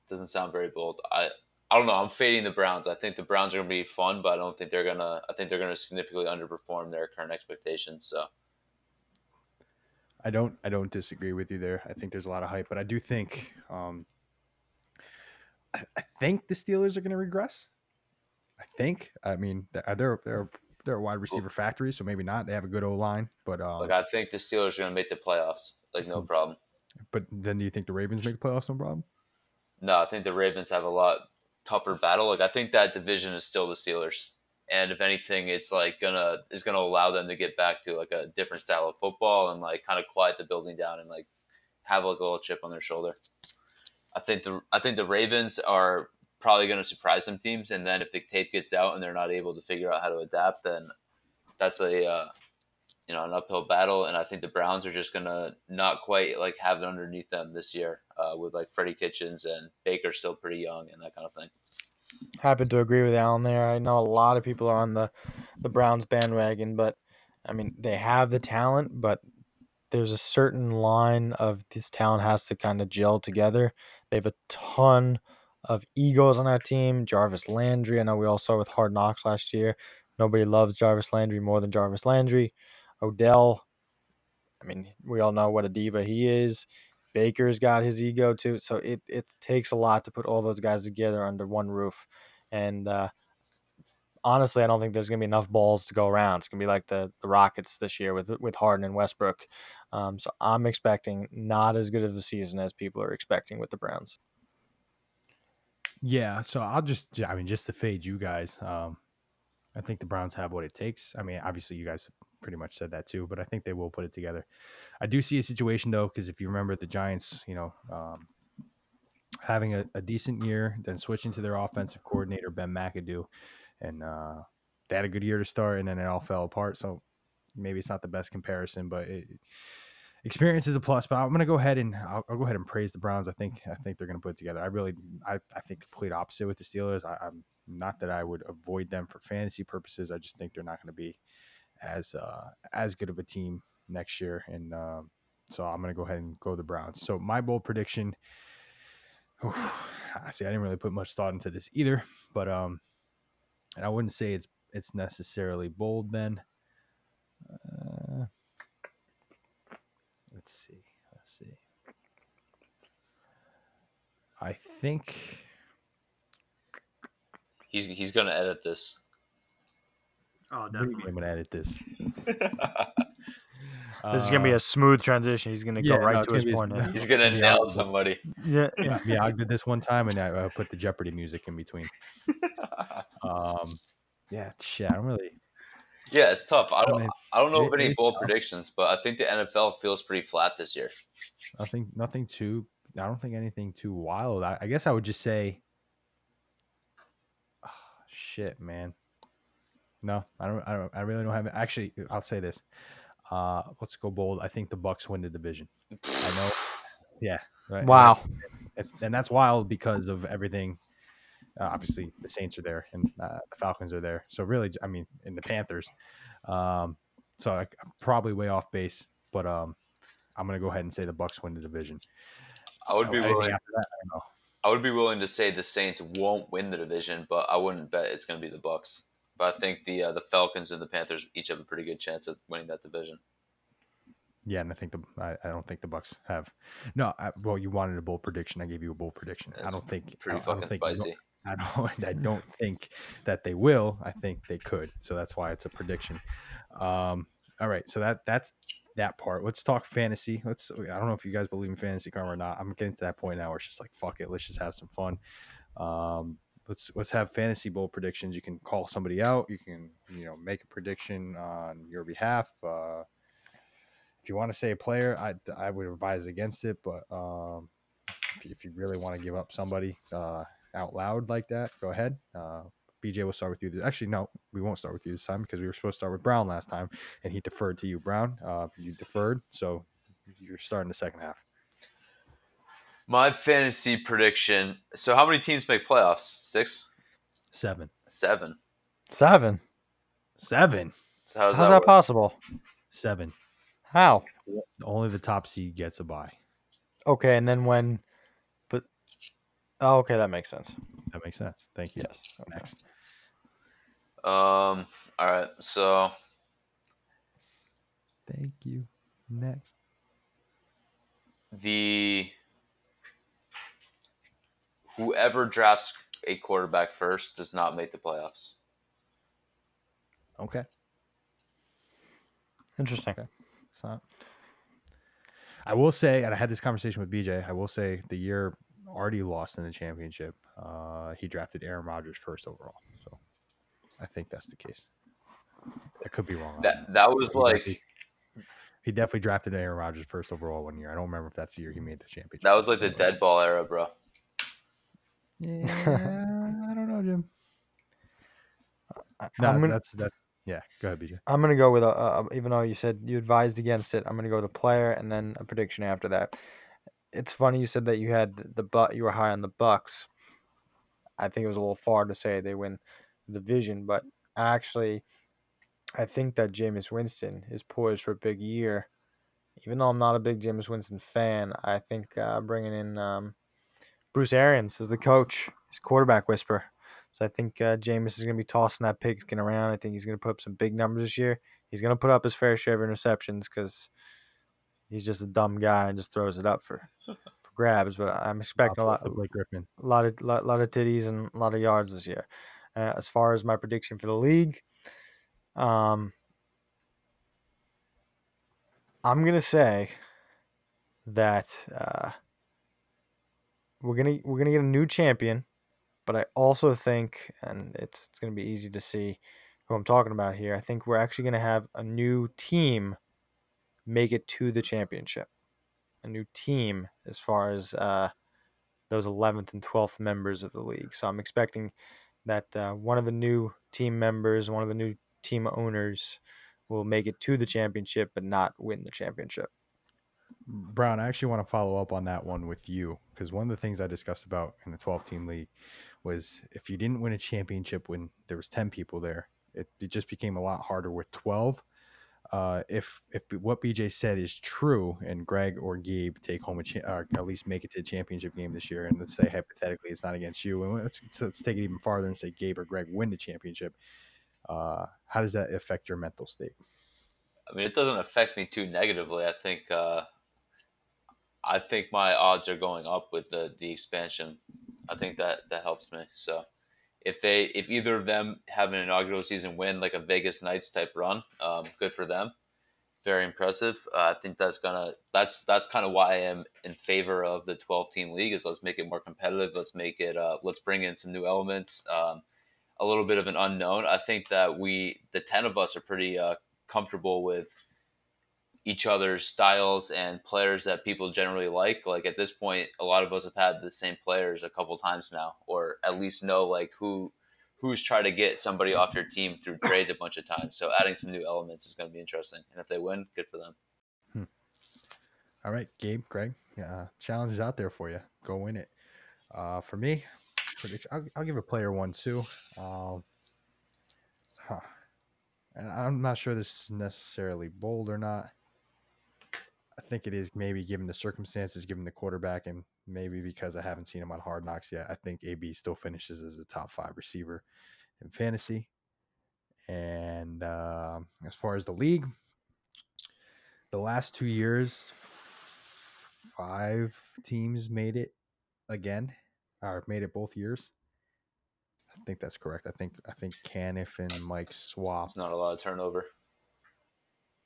doesn't sound very bold. I I don't know. I'm fading the Browns. I think the Browns are gonna be fun, but I don't think they're gonna. I think they're gonna significantly underperform their current expectations. So I don't I don't disagree with you there. I think there's a lot of hype, but I do think um, I, I think the Steelers are going to regress. I think. I mean, they're they're they're they're a wide receiver factory, so maybe not. They have a good O line, but um, Like I think the Steelers are going to make the playoffs, like no problem. But then do you think the Ravens make the playoffs? No problem. No, I think the Ravens have a lot tougher battle. Like I think that division is still the Steelers, and if anything, it's like gonna is gonna allow them to get back to like a different style of football and like kind of quiet the building down and like have like a little chip on their shoulder. I think the I think the Ravens are probably going to surprise some teams, and then if the tape gets out and they're not able to figure out how to adapt, then that's a uh, you know an uphill battle. And I think the Browns are just to not quite like have it underneath them this year uh, with like Freddie Kitchens and Baker still pretty young and that kind of thing. happen to agree with Alan there. I know a lot of people are on the the Browns bandwagon, but I mean they have the talent, but there's a certain line of this talent has to kind of gel together. They have a ton of egos on that team. Jarvis Landry, I know we all saw with Hard Knocks last year. Nobody loves Jarvis Landry more than Jarvis Landry. Odell, I mean, we all know what a diva he is. Baker's got his ego too, so it it takes a lot to put all those guys together under one roof. And uh, honestly, I don't think there's gonna be enough balls to go around. It's gonna be like the the Rockets this year with with Harden and Westbrook. Um, so I'm expecting not as good of a season as people are expecting with the Browns. Yeah, so I'll just I mean just to fade you guys. Um, I think the Browns have what it takes. I mean, obviously you guys pretty much said that too, but I think they will put it together. I do see a situation though, because if you remember the Giants, you know, um, having a, a decent year, then switching to their offensive coordinator Ben McAdoo, and uh, they had a good year to start, and then it all fell apart. So maybe it's not the best comparison, but it, experience is a plus. But I'm gonna go ahead and I'll, I'll go ahead and praise the Browns. I think I think they're gonna put it together. I really I, I think complete opposite with the Steelers. I, I'm not that I would avoid them for fantasy purposes. I just think they're not gonna be as uh, as good of a team next year, and um, so I'm gonna go ahead and go the Browns. So my bold prediction. I see. I didn't really put much thought into this either, but um, and I wouldn't say it's it's necessarily bold. Then, uh, let's see. Let's see. I think He's he's to edit this. Oh, definitely. I'm gonna edit this. <laughs> This is gonna be Uh, a smooth transition. He's gonna yeah, go right no, to it's his gonna be- point. He's gonna Yeah. nail somebody. Yeah, yeah, <laughs> yeah. I did this one time, and I uh, put the Jeopardy music in between. <laughs> um, yeah, shit. I don't really. Yeah, it's tough. I I don't mean, I don't know it- of any it's bold tough. predictions, but I think the NFL feels pretty flat this year. Nothing. Nothing too. I don't think anything too wild. I, I guess I would just say. ah, shit, man. No, I don't. I don't. I really don't have. it. Actually, I'll say this. Uh, let's go bold. I think the Bucks win the division. I know. Yeah. right, and Wow. that's- And, and that's wild because of everything. Uh, obviously, the Saints are there and uh, the Falcons are there. So really, I mean, and the Panthers. Um, so I, I'm probably way off base, but um, I'm gonna go ahead and say the Bucks win the division. I would be Anything willing. after that, I don't know. I would be willing to say the Saints won't win the division, but I wouldn't bet it's going to be the Bucks. But I think the uh, the Falcons and the Panthers each have a pretty good chance of winning that division. Yeah, and I think the I, I don't think the Bucks have. No, I, well, you wanted a bold prediction. I gave you a bold prediction. I don't think. pretty I, I don't fucking think. spicy. <laughs> I don't. I don't think that they will. I think they could. So that's why it's a prediction. Um. All right. So that that's that part. Let's talk fantasy. Let's. I don't know if you guys believe in fantasy karma or not. I'm getting to that point now where it's just like fuck it. Let's just have some fun. Um. Let's let's have fantasy bowl predictions. You can call somebody out. You can you know make a prediction on your behalf. Uh, if you want to say a player, I, I would advise against it. But um, if, you- if you really want to give up somebody uh, out loud like that, go ahead. Uh, BJ, we'll start with you. Actually, no, we won't start with you this time because we were supposed to start with Brown last time, and he deferred to you, Brown. Uh, you deferred, so you're starting the second half. My fantasy prediction. So how many teams make playoffs? Six, Seven. seven. Seven. Seven. So how does How's that that possible? Seven. How? Only the top seed gets a bye. Okay, and then when, but oh, okay, that makes sense. That makes sense. Thank you. Yes. Next. Um. All right. So Thank you. Next. the whoever drafts a quarterback first does not make the playoffs. Okay. Interesting. So I will say, and I had this conversation with BJ. I will say the year already lost in the championship. Uh, he drafted Aaron Rodgers first overall. So I think that's the case. I could be wrong. That that was He like definitely- he definitely drafted Aaron Rodgers first overall one year. I don't remember if that's the year he made the championship. that was like the dead ball era, bro. Yeah, I don't know, Jim. I- No, I'm gonna- that's that. Yeah, go ahead, BJ. I'm gonna go with a, a. Even though you said you advised against it, I'm gonna go with a player and then a prediction after that. It's funny you said that you had the, the but you were high on the Bucks. I think it was a little far to say they win the division, but actually, I think that Jameis Winston is poised for a big year. Even though I'm not a big Jameis Winston fan, I think uh, bringing in um, Bruce Arians is the coach, his quarterback whisperer. So I think uh, Jameis is going to be tossing that pigskin around. I think he's going to put up some big numbers this year. He's going to put up his fair share of interceptions because he's just a dumb guy and just throws it up for, for grabs. But I'm expecting a lot, Blake Griffin. a lot of lot, lot of titties and a lot of yards this year. Uh, as far as my prediction for the league, um, I'm gonna say that uh, we're gonna we're gonna get a new champion, but I also think, and it's it's gonna be easy to see who I'm talking about here. I think we're actually gonna have a new team make it to the championship. A new team as far as uh, those 11th and 12th members of the league. So I'm expecting that uh, one of the new team members, one of the new team owners, will make it to the championship but not win the championship. Brown, I actually want to follow up on that one with you because one of the things I discussed about in the 12 team league was if you didn't win a championship when there was 10 people there, it, it just became a lot harder with 12. Uh, if if what BJ said is true and Greg or Gabe take home a cha- or at least make it to the championship game this year, and let's say hypothetically it's not against you, and let's, let's take it even farther and say Gabe or Greg win the championship, uh, how does that affect your mental state? I mean, it doesn't affect me too negatively. I think uh, I think my odds are going up with the the expansion. I think that that helps me. So if they if either of them have an inaugural season win like a Vegas Knights type run, um, good for them. Very impressive. Uh, I think that's gonna that's that's kind of why I am in favor of the twelve team league. Is let's make it more competitive. Let's make it. Uh, let's bring in some new elements. Um, a little bit of an unknown. I think that we the ten of us are pretty uh, comfortable with each other's styles and players that people generally like. Like at this point, a lot of us have had the same players a couple times now, or at least know like who who's tried to get somebody off your team through trades a bunch of times. So adding some new elements is going to be interesting. And if they win, good for them. All right, Gabe, Greg, uh, challenge is out there for you. Go win it. Uh, for me, I'll, I'll give a player one too. Um, huh. And I'm not sure this is necessarily bold or not. I think it is maybe given the circumstances, given the quarterback, and maybe because I haven't seen him on Hard Knocks yet. I think AB still finishes as a top five receiver in fantasy. And um as far as the league, the last two years, five teams made it again, or made it both years. I think that's correct. I think I think Caniff and Mike swapped. It's not a lot of turnover.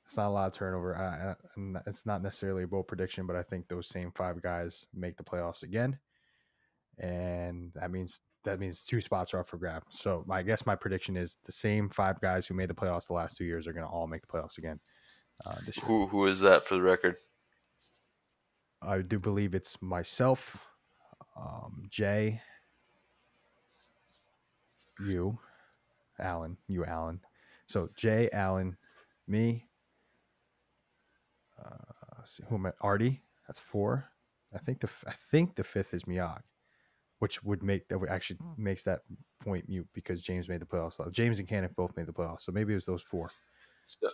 It's not a lot of turnover. I, I, it's not necessarily a bold prediction, but I think those same five guys make the playoffs again, and that means that means two spots are up for grab. So my I guess my prediction is the same five guys who made the playoffs the last two years are going to all make the playoffs again uh, this. Who who is that for the record? I do believe it's myself, um, Jay, you, Alan, you, Alan. So Jay, Alan, me. Uh, let's see, who am I? Artie. That's four. I think the I think the fifth is Miyagi, which would make that would actually makes that point mute because James made the playoffs. James and Cannon both made the playoffs, so maybe it was those four. So,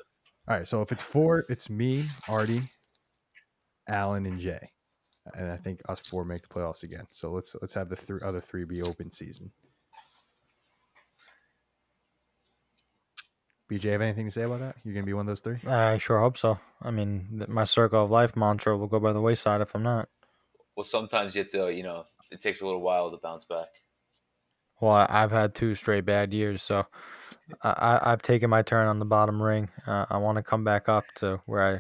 All right, so if it's four, it's me, Artie, Alan, and Jay, and I think us four make the playoffs again. So let's let's have the three other three be open season. BJ, have anything to say about that? You're gonna be one of those three. I sure hope so. I mean, th- my circle of life mantra will go by the wayside if I'm not. well, sometimes you have to, you know, it takes a little while to bounce back. Well, I- I've had two straight bad years, so I, I I've taken my turn on the bottom ring. Uh, I want to come back up to where I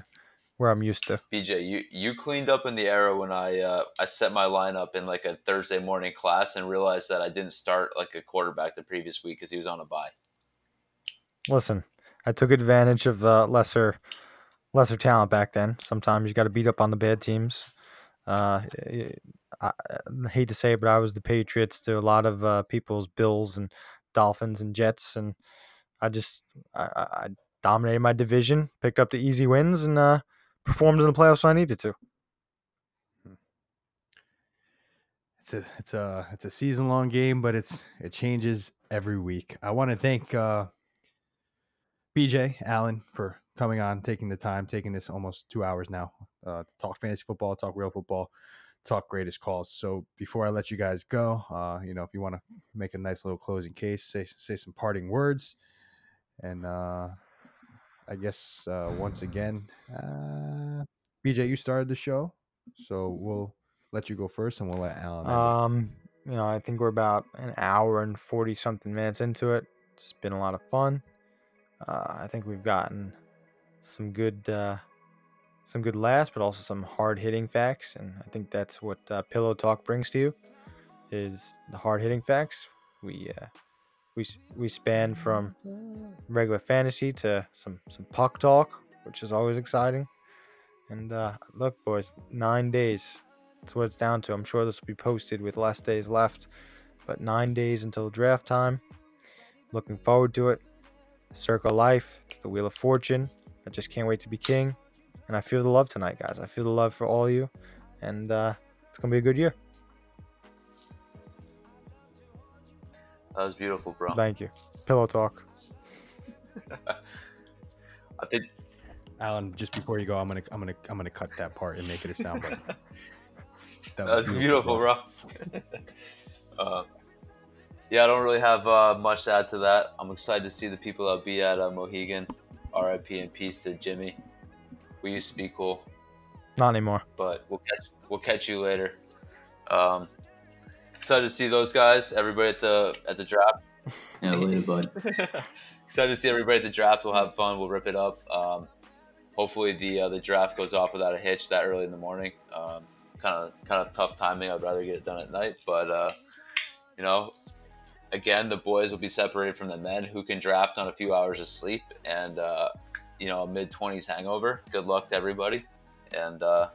where I'm used to. BJ, you you cleaned up in the era when I uh, I set my lineup in like a Thursday morning class and realized that I didn't start like a quarterback the previous week because he was on a bye. Listen, I took advantage of uh, lesser lesser talent back then. Sometimes you got to beat up on the bad teams. Uh, I, I hate to say it, but I was the Patriots to a lot of uh, people's Bills and Dolphins and Jets, and I just I, I dominated my division, picked up the easy wins, and uh, performed in the playoffs when I needed to. It's a it's a it's a season long game, but it's it changes every week. I want to thank uh, BJ Allen for coming on, taking the time, taking this almost two hours now uh, to talk fantasy football, talk real football, talk greatest calls. So before I let you guys go, uh, you know, if you want to make a nice little closing case, say say some parting words, and uh, I guess uh, once again, uh, BJ, you started the show, so we'll let you go first, and we'll let Alan. Um, you know, I think we're about an hour and forty something minutes into it. It's been a lot of fun. Uh, I think we've gotten some good, uh, some good laughs, but also some hard hitting facts, and I think that's what uh, Pillow Talk brings to you, is the hard hitting facts. We uh, we we span from regular fantasy to some some puck talk, which is always exciting. And uh, look, boys, nine days. That's what it's down to. I'm sure this will be posted with less days left, but nine days until draft time. Looking forward to it. Circle of Life. It's the Wheel of Fortune. I just can't wait to be king. And I feel the love tonight, guys. I feel the love for all of you. And uh, it's going to be a good year. That was beautiful, bro. Thank you. Pillow talk. <laughs> I think Alan, just before you go, I'm gonna I'm gonna I'm gonna cut that part and make it a soundbite. <laughs> That That's beautiful, bro. <laughs> uh, yeah, I don't really have uh, much to add to that. I'm excited to see the people that'll be at uh, Mohegan. RIP and peace to Jimmy. We used to be cool, Not anymore. but we'll catch we'll catch you later. Um, excited to see those guys. Everybody at the at the draft. Yeah, later, bud. <laughs> excited to see everybody at the draft. We'll have fun. We'll rip it up. Um, hopefully the uh, the draft goes off without a hitch that early in the morning. Um, kind of kind of tough timing. I'd rather get it done at night, but uh, you know, again, the boys will be separated from the men who can draft on a few hours of sleep and uh, you know a mid twenties hangover. Good luck to everybody, and uh,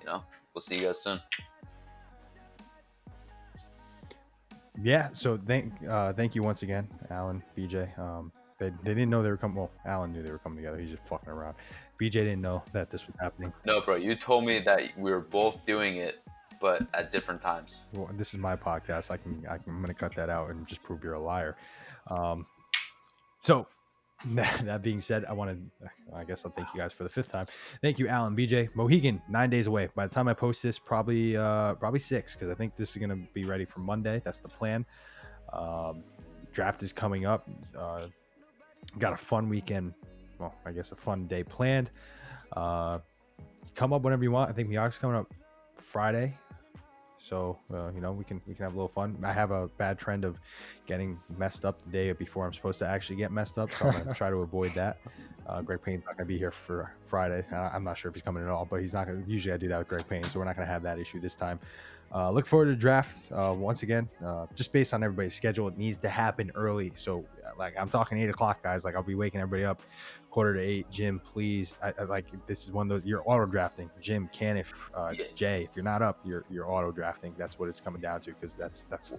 you know we'll see you guys soon. Yeah. So thank uh, thank you once again, Alan, BJ. Um, they, they didn't know they were coming. Well, Alan knew they were coming together. He's just fucking around. BJ didn't know that this was happening. No, bro, you told me that we were both doing it, but at different times. Well, this is my podcast. I can, I can I'm gonna cut that out and just prove you're a liar. Um, so <laughs> that, being said, I want to. I guess I'll thank you guys for the fifth time. Thank you, Alan, BJ, Mohegan. Nine days away. By the time I post this, probably uh, probably six because I think this is gonna be ready for Monday. That's the plan. Um, draft is coming up. Uh, got a fun weekend. Well, I guess a fun day planned. Uh, come up whenever you want. I think Miyagi's coming up Friday, so uh, you know we can we can have a little fun. I have a bad trend of getting messed up the day before I'm supposed to actually get messed up, so I'm gonna try to avoid that. Uh, Greg Payne's not gonna be here for Friday. I'm not sure if he's coming at all, but he's not gonna. Usually I do that with Greg Payne, so we're not gonna have that issue this time. Uh, look forward to draft uh, once again. Uh, just based on everybody's schedule, it needs to happen early. So, uh, like, I'm talking eight o'clock, guys. Like, I'll be waking everybody up quarter to eight. Jim, please. I, I like this is one of those. You're auto drafting. Jim, Caniff uh, Jay, if you're not up, you're you're auto drafting. That's what it's coming down to because that's that's.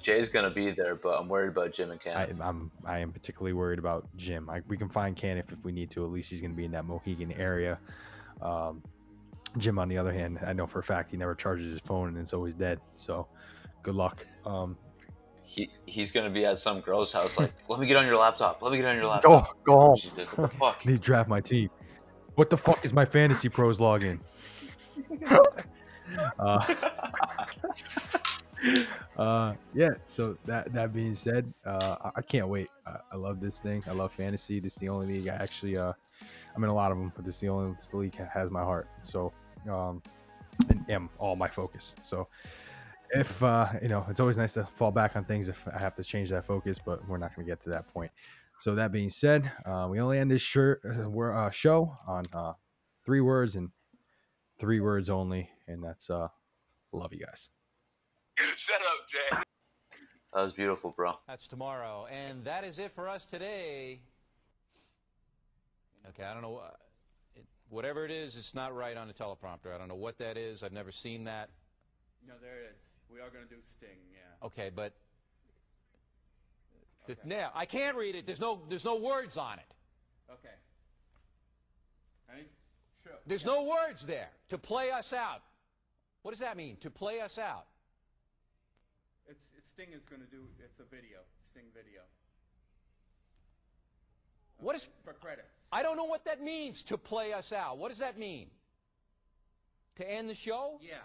Jay's gonna be there, but I'm worried about Jim and Cam. I, I'm I am particularly worried about Jim. I, we can find Caniff if we need to. At least he's going to be in that Mohegan area. Um, Jim, on the other hand, I know for a fact he never charges his phone and it's always dead. So, good luck. Um, he he's gonna be at some girl's house. Like, let me get on your laptop. Let me get on your laptop. Go go home. She's like, what the fuck? <laughs> need to draft my team. What the fuck is my fantasy pros login? <laughs> uh, <laughs> uh, yeah. So that that being said, uh, I, I can't wait. I, I love this thing. I love fantasy. This is the only league I actually. Uh, I'm in a lot of them, but this is the only this league has my heart. So, um, and am all my focus. So, if uh, you know, it's always nice to fall back on things if I have to change that focus, but we're not going to get to that point. So that being said, uh, we only end this shirt uh, we're, uh, show on uh, three words and three words only, and that's uh, love you guys. <laughs> Shut up, Jay. That was beautiful, bro. That's tomorrow. And that is it for us today. Okay, I don't know. uh, It, whatever it is, it's not right on the teleprompter. I don't know what that is. I've never seen that. No, there it is. We are going to do Sting, yeah. Okay, but. th- Now, I can't read it. There's no, there's no words on it. Okay. Ready? Sure. There's no words there. To play us out. What does that mean? To play us out. It's, Sting is going to do, it's a video, Sting video. What is. For credits. I don't know what that means, to play us out. What does that mean? To end the show? Yeah, yeah.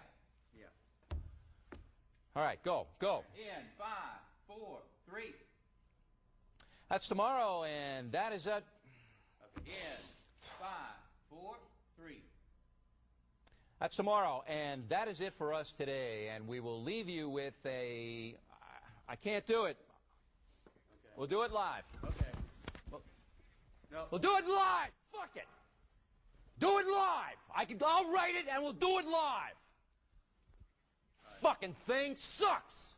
All right, go, go. In five, four, three. That's tomorrow, and that is it. In five, four, three. That's tomorrow, and that is it for us today. And we will leave you with a. I can't do it. We'll do it live. Okay. No. We'll do it live. Fuck it. Do it live. I can. I'll write it, and we'll do it live. Fucking thing sucks.